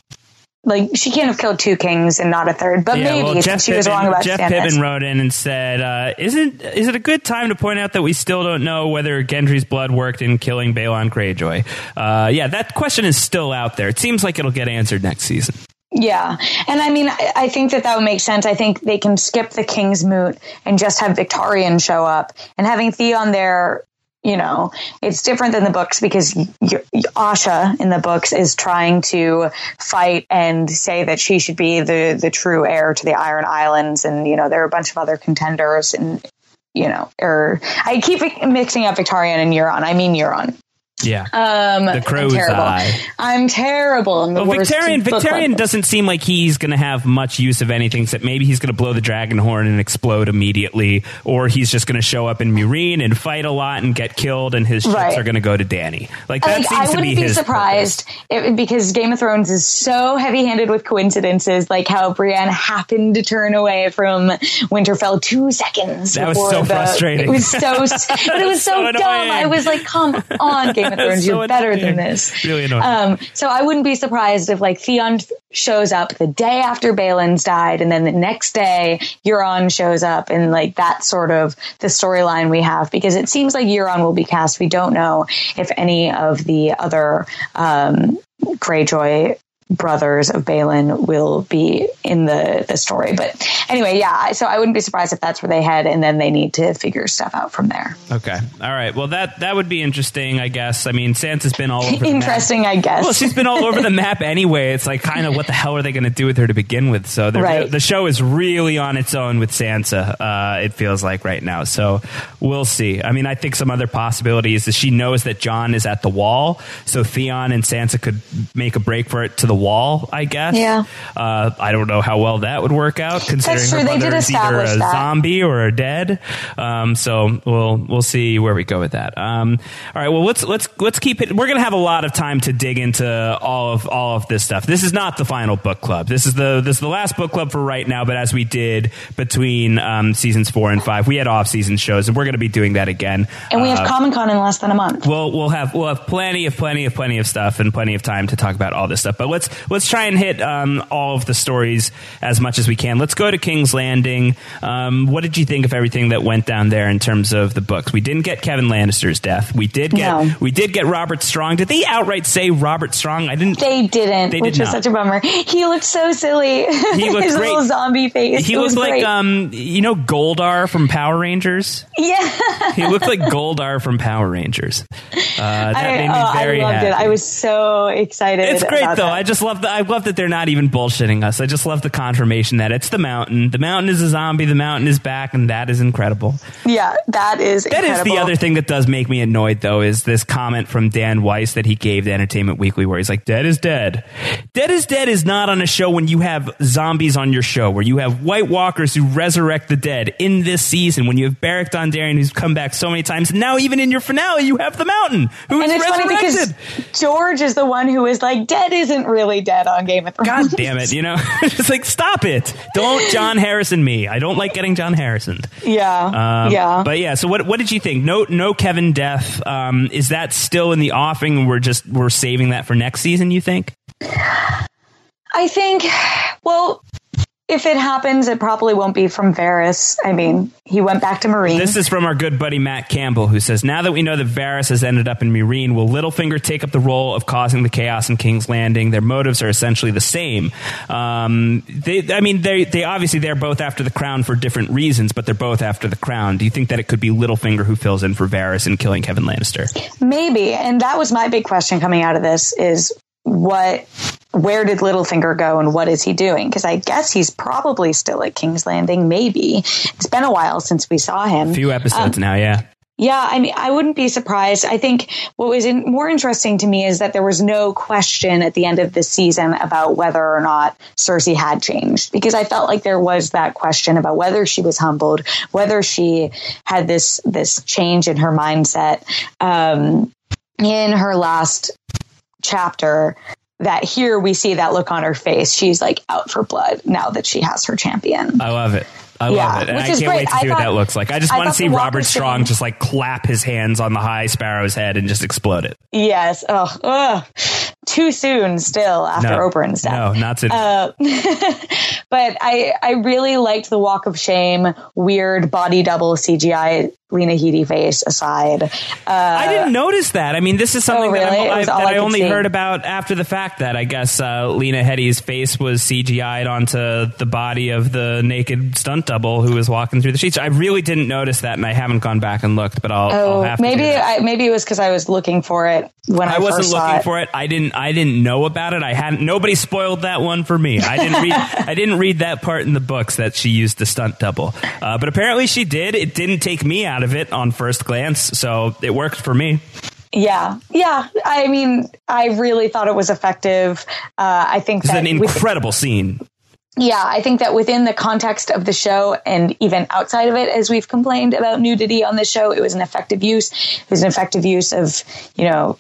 Like she can't have killed two kings and not a third, but maybe well, Jeff she was wrong about Jeff Stannis. Pittman wrote in and said, uh, "Isn't is it a good time to point out that we still don't know whether Gendry's blood worked in killing Balon Greyjoy?" Uh, yeah, that question is still out there. It seems like it'll get answered next season. Yeah. And I mean, I, I think that that would make sense. I think they can skip the Kingsmoot and just have Victarion show up and having Theon there. You know, it's different than the books because Asha in the books is trying to fight and say that she should be the, the true heir to the Iron Islands. And, you know, there are a bunch of other contenders and, you know, or I keep mixing up Victarion and Euron. I mean Euron. Yeah, Um, the crow's I'm terrible. eye. I'm terrible. I'm the Well, Victarion Victarion doesn't seem like he's going to have much use of anything. Except maybe he's going to blow the dragon horn and explode immediately, or he's just going to show up in Meereen and fight a lot and get killed, and his ships Right. are going to go to Dany. Like that Like, seems I to wouldn't be be, surprised if, because Game of Thrones is so heavy-handed with coincidences, like how Brienne happened to turn away from Winterfell two seconds. That was before so the- frustrating. It was so, <laughs> but it was so, So dumb. I was like, "Come on, Game of That was Thrones, so you're better annoying. than this." Really annoying. Um, so I wouldn't be surprised if like Theon shows up the day after Balon's died, and then the next day Euron shows up, and like that's sort of the storyline we have because it seems like Euron will be cast. We don't know if any of the other um, Greyjoy brothers of Balon will be in the the story. But anyway, yeah. So I wouldn't be surprised if that's where they head, and then they need to figure stuff out from there. Okay. All right. Well, that that would be interesting, I guess. I mean, Sansa's been all over. The map. Interesting, I guess. Well, she's been all over the map anyway. It's like kind of what the hell are they going to do with her to begin with? So they're- Right. the show is really on its own with Sansa. Uh, it feels like right now. So we'll see. I mean, I think some other possibilities is she knows that Jon is at the wall, so Theon and Sansa could make a break for it to the wall. I guess. Yeah. Uh, I don't know how well that would work out, considering true. her They did is either establish a that. zombie or a dead. Um, so we'll we'll see where we go with that. Um, all right. Well, let's let's let's keep it. We're gonna have a lot of time to dig into all of all of this stuff. This is not the final book club. This is the this is the last book club for right now. But as we did between um, seasons four and five, we had off season shows, and we're gonna be doing that again. and we have Uh, Comic Con in less than a month. We'll we'll have we'll have plenty of plenty of plenty of stuff and plenty of time to talk about all this stuff. But let's let's let's try and hit um, all of the stories as much as we can. Let's go to King's Landing. Um, what did you think of everything that went down there in terms of the books? We didn't get Kevan Lannister's death. We did get No. we did get Robert Strong. Did they outright say Robert Strong? I didn't. They didn't, They which did was not. such a bummer. He looked so silly. <laughs> He looked His great. little zombie face. he It looked like great. um you know Goldar from Power Rangers. yeah. <laughs> He looked like Goldar from Power Rangers. Uh, that I, made me oh, very I loved happy. it. I was so excited. It's great about though. that. I just love the I love that they're not even bullshitting us. I just love the confirmation that it's the mountain. The mountain is a zombie. The mountain is back, and that is incredible. yeah, that is That is incredible. the other thing that does make me annoyed though is this comment from Dan Weiss that he gave to Entertainment Weekly where he's like, "Dead is dead." Dead is dead is not on a show when you have zombies on your show where you have White Walkers who resurrect the dead in this season when you have Beric Dondarrion who's come back so many times. And now even in your finale you have the mountain who's And it's funny resurrected. because George is the one who is like, dead isn't really dead on Game of Thrones. God Thrones. damn it, you know? <laughs> <laughs> it's like, stop it. Don't John Harrison me. I don't like getting John Harrison. Yeah. Um, yeah. But yeah, so what what did you think? No no Kevan death. Um, is that still in the offing and we're just we're saving that for next season, you think? I think, well, if it happens, it probably won't be from Varys. I mean, he went back to Meereen. This is from our good buddy Matt Campbell, who says, "Now that we know that Varys has ended up in Meereen, will Littlefinger take up the role of causing the chaos in King's Landing? Their motives are essentially the same. Um, they, I mean, they, they obviously they're both after the crown for different reasons, but they're both after the crown. Do you think that it could be Littlefinger who fills in for Varys in killing Kevan Lannister? Maybe, and that was my big question coming out of this: is what where did Littlefinger go and what is he doing? Because I guess he's probably still at King's Landing. Maybe it's been a while since we saw him. A few episodes um, now, yeah. Yeah, I mean, I wouldn't be surprised. I think what was in, more interesting to me is that there was no question at the end of the season about whether or not Cersei had changed, because I felt like there was that question about whether she was humbled, whether she had this this change in her mindset. Um, in her last chapter, that here we see that look on her face. She's like out for blood now that she has her champion. I love it. I yeah, love it. And I can't great. wait to see what that looks like. I just I want to see Robert Strong just like clap his hands on the High Sparrow's head and just explode it. Yes. Oh, ugh. too soon still after no, Oberyn's death. No, not today. Uh, <laughs> but I, I really liked the Walk of Shame, weird body double CGI Lena Headey face aside. Uh, I didn't notice that. I mean, this is something oh, really? that, I, that I, I only see. heard about after the fact. That I guess uh, Lena Headey's face was CGI'd onto the body of the naked stunt double who was walking through the sheets. I really didn't notice that, and I haven't gone back and looked. But I'll, oh, I'll maybe I, maybe it was because I was looking for it when I, I wasn't looking it. for it. I didn't. I didn't know about it. I hadn't. Nobody spoiled that one for me. I didn't read. <laughs> I didn't read that part in the books that she used the stunt double. Uh, but apparently she did. It didn't take me out of it on first glance. So it worked for me. Yeah, yeah. I mean, I really thought it was effective. Uh, I think it's an incredible with, scene. Yeah, I think that within the context of the show and even outside of it, as we've complained about nudity on the show, it was an effective use. It was an effective use of, you know,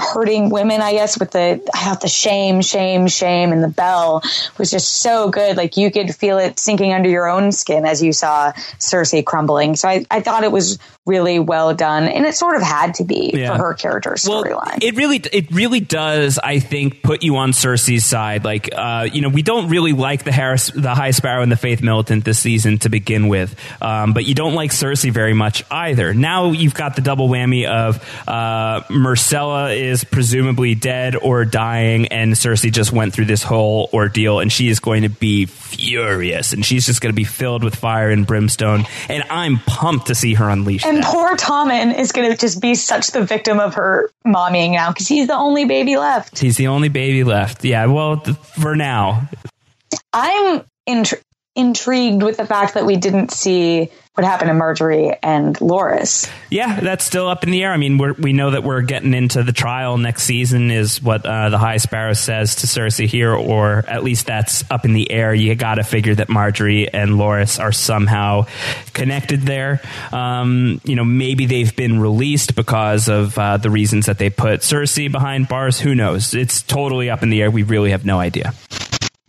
hurting women, I guess, with the I thought the shame, shame, shame, and the bell was just so good. Like you could feel it sinking under your own skin as you saw Cersei crumbling. So I, I thought it was really well done, and it sort of had to be yeah. for her character storyline. Well, it really, it really does. I think put you on Cersei's side. Like, uh, you know, we don't really like the Harris, the High Sparrow, and the Faith Militant this season to begin with, um, but you don't like Cersei very much either. Now you've got the double whammy of uh, Myrcella is presumably dead or dying, and Cersei just went through this whole ordeal, and she is going to be furious, and she's just going to be filled with fire and brimstone, and I'm pumped to see her unleash. And poor Tommen is going to just be such the victim of her mommying now because he's the only baby left. He's the only baby left. Yeah, well, th- for now. I'm int- intrigued with the fact that we didn't see what happened to Margaery and Loras. Yeah, that's still up in the air. I mean, we know that we're getting into the trial next season, is what uh, the High Sparrow says to Cersei here, or at least that's up in the air. You got to figure that Margaery and Loras are somehow connected there. Um, you know, maybe they've been released because of uh, the reasons that they put Cersei behind bars. Who knows? It's totally up in the air. We really have no idea.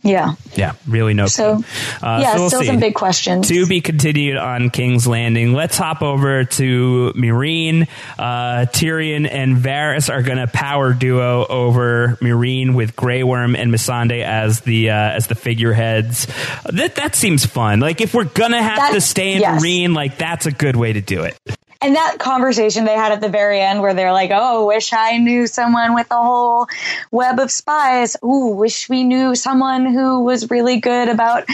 Yeah. Yeah, really no. So, uh, yeah, so we'll still see. some big questions. To be continued on King's Landing. Let's hop over to Meereen. Uh, Tyrion and Varys are going to power duo over Meereen with Grey Worm and Missandei as the uh, as the figureheads. That that seems fun. Like if we're gonna have that, to stay in yes. Meereen, like that's a good way to do it and that conversation they had at the very end where they're like, "Oh, wish I knew someone with a whole web of spies. Ooh, wish we knew someone who was really good about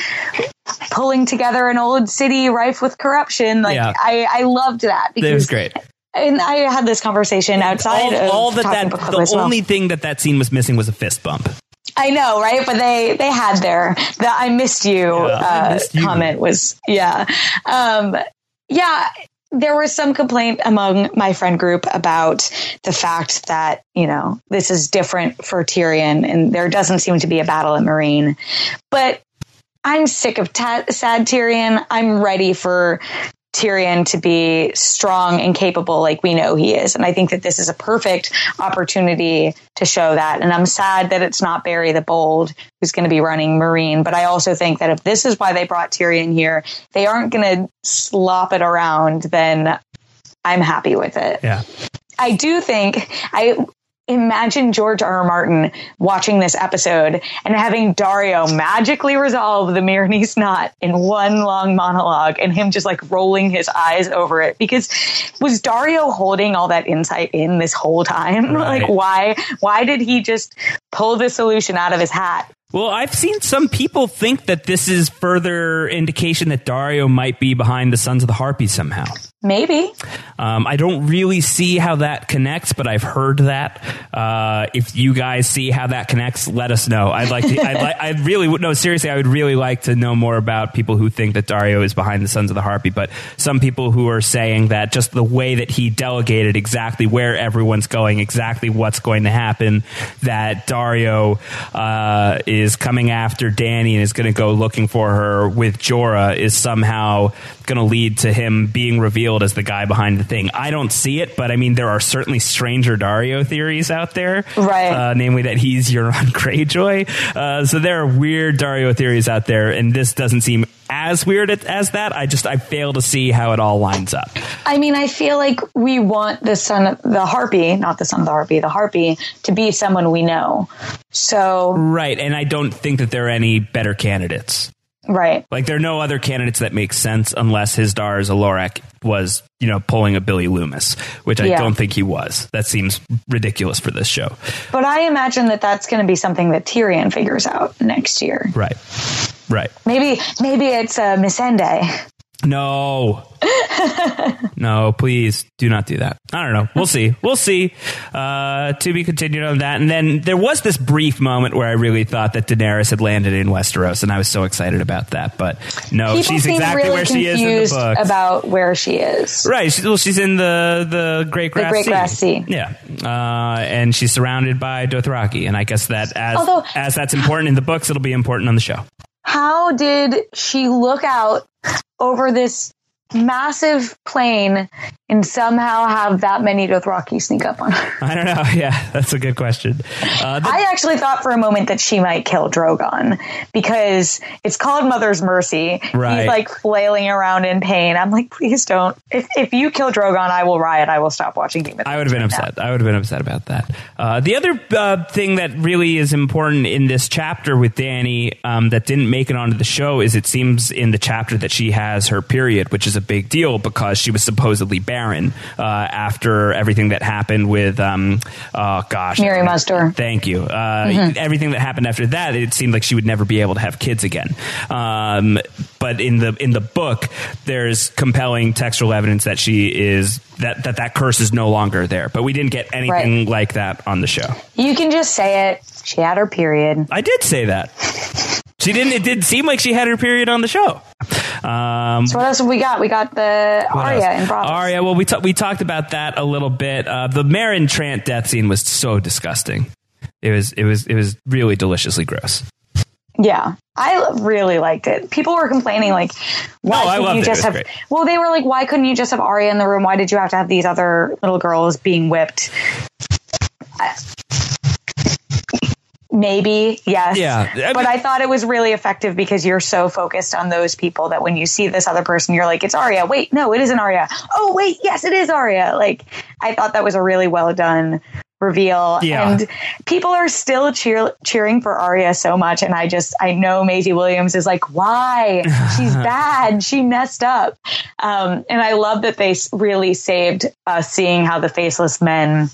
pulling together an old city rife with corruption." Like yeah. I, I loved that because it was great. And I had this conversation outside all, all that. that the only thing that that scene was missing was a fist bump. I know, right? But they they had their the "I missed you" yeah, uh, missed you. comment was yeah, um, yeah there was some complaint among my friend group about the fact that, you know, this is different for Tyrion and there doesn't seem to be a battle at Meereen. But I'm sick of ta- sad Tyrion. I'm ready for Tyrion to be strong and capable like we know he is. And I think that this is a perfect opportunity to show that. And I'm sad that it's not Barry the Bold who's going to be running Meereen. But I also think that if this is why they brought Tyrion here, they aren't going to slop it around, then I'm happy with it. Yeah. I do think I imagine George R. R. Martin watching this episode and having Daario magically resolve the Meereenese knot in one long monologue and him just like rolling his eyes over it because was Daario holding all that insight in this whole time? <laughs> Right. Like why why did he just pull the solution out of his hat? Well, I've seen some people think that this is further indication that Daario might be behind the Sons of the Harpy somehow. Maybe. Um, I don't really see how that connects, but I've heard that. Uh, if you guys see how that connects, let us know. I'd like to. I'd, like, <laughs> I really would. No, seriously, I would really like to know more about people who think that Daario is behind the Sons of the Harpy. But some people who are saying that just the way that he delegated exactly where everyone's going, exactly what's going to happen, that Daario uh, is coming after Dany and is going to go looking for her with Jorah is somehow going to lead to him being revealed as the guy behind the thing. I don't see it, but I mean, there are certainly stranger Daario theories out there, Right. Uh, namely that he's <laughs> Euron Greyjoy. Uh, so there are weird Daario theories out there, and this doesn't seem as weird as that. I just I fail to see how it all lines up. I mean, I feel like we want the son of the harpy, not the son of the harpy, the harpy, to be someone we know. So, Right, and I don't think that there are any better candidates. Right. Like there are no other candidates that make sense unless Hizdahr zo Loraq was, you know, pulling a Billy Loomis, which I Yeah. don't think he was. That seems ridiculous for this show. But I imagine that that's going to be something that Tyrion figures out next year. Right. Right. Maybe, maybe it's uh, Missandei. No. <laughs> no, please do not do that. I don't know. We'll see. We'll see. Uh, to be continued on that. And then there was this brief moment where I really thought that Daenerys had landed in Westeros, and I was so excited about that. But no, People she's exactly really where she is in the book. about where she is. Right. She, well, she's in the the Great Grass the Great Sea. Grass Sea. Yeah. Uh, and she's surrounded by Dothraki, and I guess that as Although- as that's important in the books, it'll be important on the show. How did she look out over this massive plane and somehow have that many Dothraki sneak up on her? I don't know. <laughs> Yeah, that's a good question. Uh, the- I actually thought for a moment that she might kill Drogon because it's called Mother's Mercy. Right. He's like flailing around in pain. I'm like, please don't. If, if you kill Drogon, I will riot. I will stop watching Game of Thrones. I would have been right now. upset. I would have been upset about that. Uh, the other uh, thing that really is important in this chapter with Dany um, that didn't make it onto the show is it seems in the chapter that she has her period, which is a big deal because she was supposedly barren uh, after everything that happened with, um, oh gosh, Mirri Maz Duur. Thank you. Uh, Mm-hmm. Everything that happened after that, it seemed like she would never be able to have kids again. Um, but in the in the book, there's compelling textual evidence that she is that that that curse is no longer there. But we didn't get anything Right. like that on the show. You can just say it. She had her period. I did say that. <laughs> She didn't. It did seem like she had her period on the show. Um, So what else have we got? We got the Arya in Braavos. Arya. Well, we ta- we talked about that a little bit. Uh, the Meryn Trant death scene was so disgusting. It was it was it was really deliciously gross. Yeah, I really liked it. People were complaining like, why No, couldn't you just have? great. Well, they were like, why couldn't you just have Arya in the room? Why did you have to have these other little girls being whipped? I- Maybe yes, Yeah, I but I thought it was really effective because you're so focused on those people that when you see this other person, you're like, it's Arya. Wait, no, it isn't Arya. Oh, wait, yes, it is Arya. Like, I thought that was a really well done reveal. Yeah. And people are still cheer- cheering for Arya so much. And I just, I know Maisie Williams is like, why? She's <laughs> bad. She messed up. Um, and I love that they really saved us seeing how the faceless men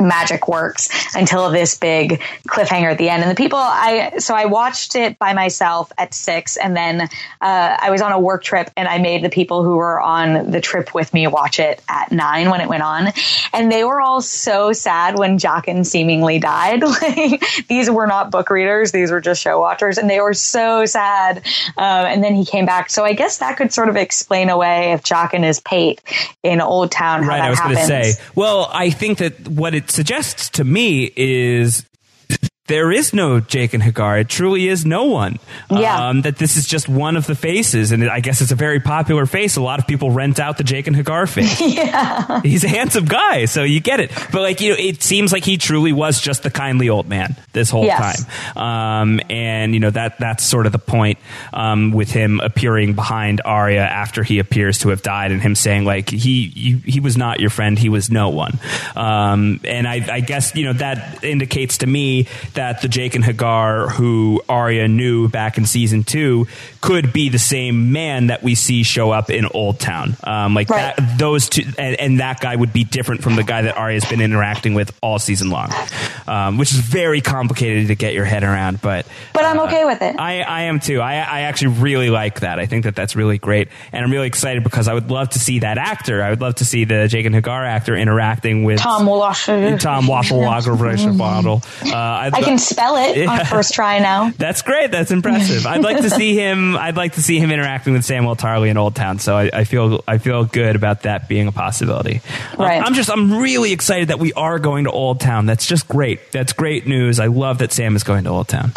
magic works until this big cliffhanger at the end. And the people I so I watched it by myself at six, and then uh, I was on a work trip, and I made the people who were on the trip with me watch it at nine when it went on, and they were all so sad when Jaqen seemingly died. <laughs> like these were not book readers; these were just show watchers, and they were so sad. Um, and then he came back, so I guess that could sort of explain away if Jaqen is Pate in Old Town. How right that i was going to say well i think that what it suggests to me is there is no Jaqen H'ghar. It truly is no one. Yeah. Um, that this is just one of the faces, and I guess it's a very popular face. A lot of people rent out the Jaqen H'ghar <laughs> face. yeah. He's a handsome guy, so you get it. But like you know, it seems like he truly was just the kindly old man this whole Yes. time. Um, and you know that that's sort of the point um, with him appearing behind Arya after he appears to have died, and him saying like he he, he was not your friend, he was no one. Um, and I, I guess you know that indicates to me that the Jaqen H'ghar who Arya knew back in season two could be the same man that we see show up in Old Town. Um, like Right. that, those two, and, and that guy would be different from the guy that Arya's been interacting with all season long, um, which is very complicated to get your head around. But But I'm uh, okay with it. I, I am too. I, I actually really like that. I think that that's really great, and I'm really excited because I would love to see that actor. I would love to see the Jaqen H'ghar actor interacting with Tom Wlaschiha. Tom Waffle Bottle. <laughs> Uh, I'd I can spell it Yeah. on first try now. <laughs> that's great. That's impressive. I'd like to see <laughs> him. I'd like to see him interacting with Samwell Tarly in Old Town. So I, I feel I feel good about that being a possibility. Um, Right. I'm just I'm really excited that we are going to Old Town. That's just great. That's great news. I love that Sam is going to Old Town.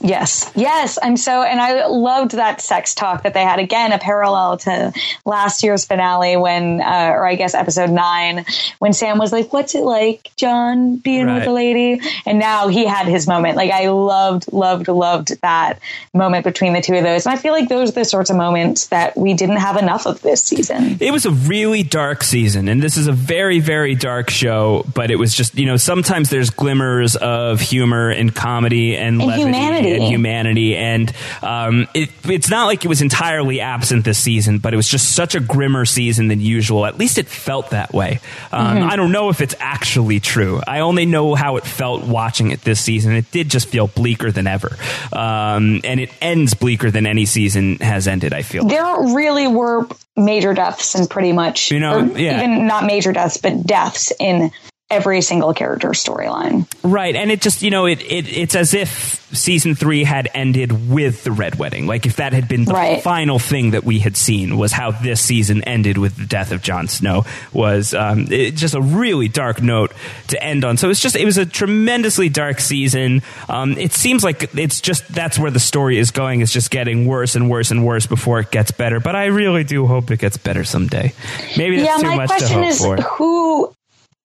Yes, yes, I'm so, and I loved that sex talk that they had again, a parallel to last year's finale when, uh, or I guess episode nine, when Sam was like, "What's it like, Jon, being Right. with a lady?" And now he had his moment. Like I loved, loved, loved that moment between the two of those, and I feel like those are the sorts of moments that we didn't have enough of this season. It was a really dark season, and this is a very, very dark show. But it was just, you know, sometimes there's glimmers of humor and comedy and, And levity humanity. and humanity, and um, it, it's not like it was entirely absent this season, but it was just such a grimmer season than usual. At least it felt that way. Um, Mm-hmm. I don't know if it's actually true. I only know how it felt watching it this season. It did just feel bleaker than ever, um, and it ends bleaker than any season has ended. I feel. There really were major deaths and pretty much, You know, yeah. even not major deaths, but deaths in every single character storyline. Right, and it just you know it, it it's as if season three had ended with the red wedding. Like if that had been the Right. final thing that we had seen was how this season ended with the death of Jon Snow was um, it, just a really dark note to end on. So it's just it was a tremendously dark season. Um, it seems like it's just that's where the story is going. It's just getting worse and worse and worse before it gets better. But I really do hope it gets better someday. Maybe that's yeah, too much to hope is for. who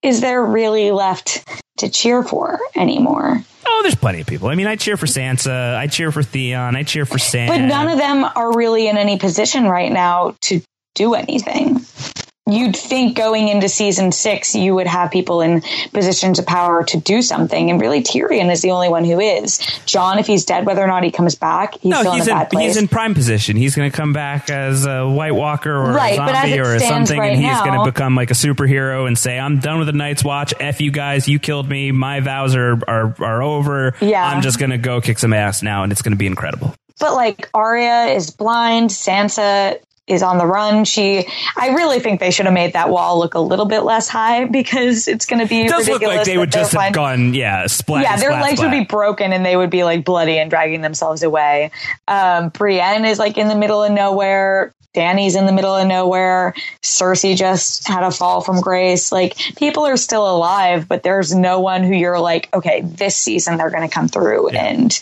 is there really left to cheer for anymore? Oh, there's plenty of people. I mean, I cheer for Sansa. I cheer for Theon. I cheer for Sam. But none of them are really in any position right now to do anything. You'd think going into season six, you would have people in positions of power to do something. And really, Tyrion is the only one who is. Jon, if he's dead, whether or not he comes back, he's no, still he's in a bad place. he's in prime position. He's going to come back as a White Walker or Right, a zombie or something, right and he's going to become like a superhero and say, "I'm done with the Night's Watch. F you guys. You killed me. My vows are are, are over. Yeah. I'm just going to go kick some ass now, and it's going to be incredible." But like Arya is blind, Sansa is on the run. She, I really think they should have made that wall look a little bit less high because it's going to be It does look like they would just have fine- gone, yeah, splat. Yeah, their splat, legs would be broken and they would be like bloody and dragging themselves away. Um, Brienne is like in the middle of nowhere. Dany's in the middle of nowhere. Cersei just had a fall from grace. Like people are still alive, but there's no one who you're like, okay, this season they're going to come through and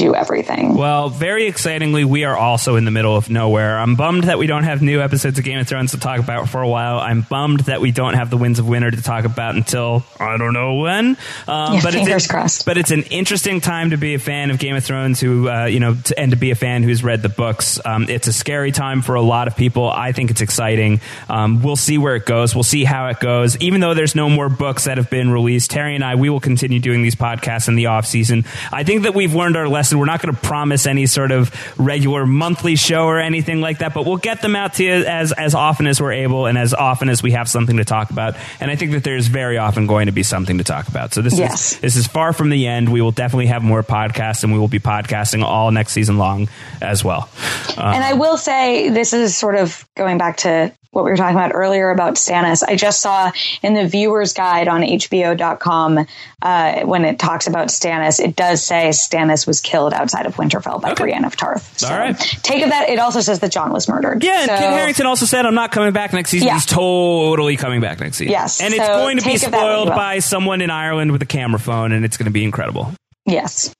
do everything. Well, very excitingly, we are also in the middle of nowhere. I'm bummed that we don't have new episodes of Game of Thrones to talk about for a while. I'm bummed that we don't have the Winds of Winter to talk about until I don't know when. Um, Yeah, but fingers it's crossed. But it's an interesting time to be a fan of Game of Thrones, who uh, you know, to, and to be a fan who's read the books. Um, it's a scary time for a lot of people. I think it's exciting. Um, we'll see where it goes. We'll see how it goes. Even though there's no more books that have been released, Terry and I, we will continue doing these podcasts in the off season. I think that we've learned our lesson. We're not going to promise any sort of regular monthly show or anything like that, but we'll get them out to you as as often as we're able and as often as we have something to talk about. And I think that there's very often going to be something to talk about. So this Yes. is this is far from the end. We will definitely have more podcasts, and we will be podcasting all next season long as well. Uh, And I will say, this is sort of going back to what we were talking about earlier about Stannis. I just saw in the viewer's guide on HBO.com uh, when it talks about Stannis, it does say Stannis was killed outside of Winterfell by Okay. Brienne of Tarth. So All right. Take of that. It also says that Jon was murdered. yeah, and So- Kit Harington also said, "I'm not coming back next season." Yeah. He's totally coming back next season. Yes, and it's so going to be take of that what you spoiled by someone in Ireland with a camera phone, and it's going to be incredible. Yes.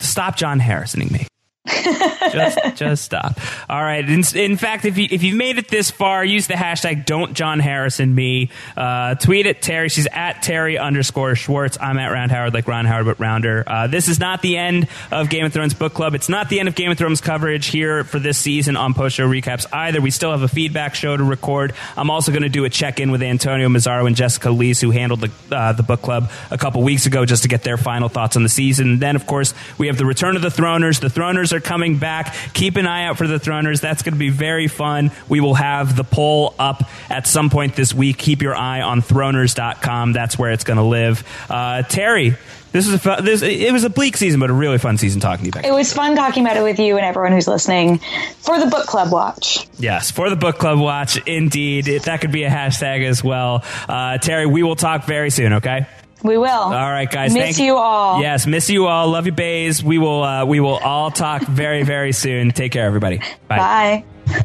Stop John Harrisoning me <laughs> just, just stop. All right. In, in, fact, if you if you've made it this far, use the hashtag Don't John Harrison me. Uh, tweet at Terry. She's at Terry underscore Schwartz. I'm at Round Howard, like Ron Howard, but rounder. Uh, this is not the end of Game of Thrones book club. It's not the end of Game of Thrones coverage here for this season on post show recaps either. We still have a feedback show to record. I'm also going to do a check in with Antonio Mazzaro and Jessica Liese, who handled the uh, the book club a couple weeks ago, just to get their final thoughts on the season. And then, of course, we have the return of the Throners. The Throners are coming back. Keep an eye out for the Throners. That's going to be very fun. We will have the poll up at some point this week. Keep your eye on throners.com. That's where it's going to live. Uh, Terry, this was a this, it was a bleak season, but a really fun season talking to you. It was fun talking about it with you and everyone who's listening for the book club watch. Yes, for the book club watch, indeed. That could be a hashtag as well. Uh, Terry, we will talk very soon. Okay. We will. All right, guys. Miss you all. Yes, miss you all. Love you, Bays. We will. Uh, we will all talk very, very soon. Take care, everybody. Bye. Bye.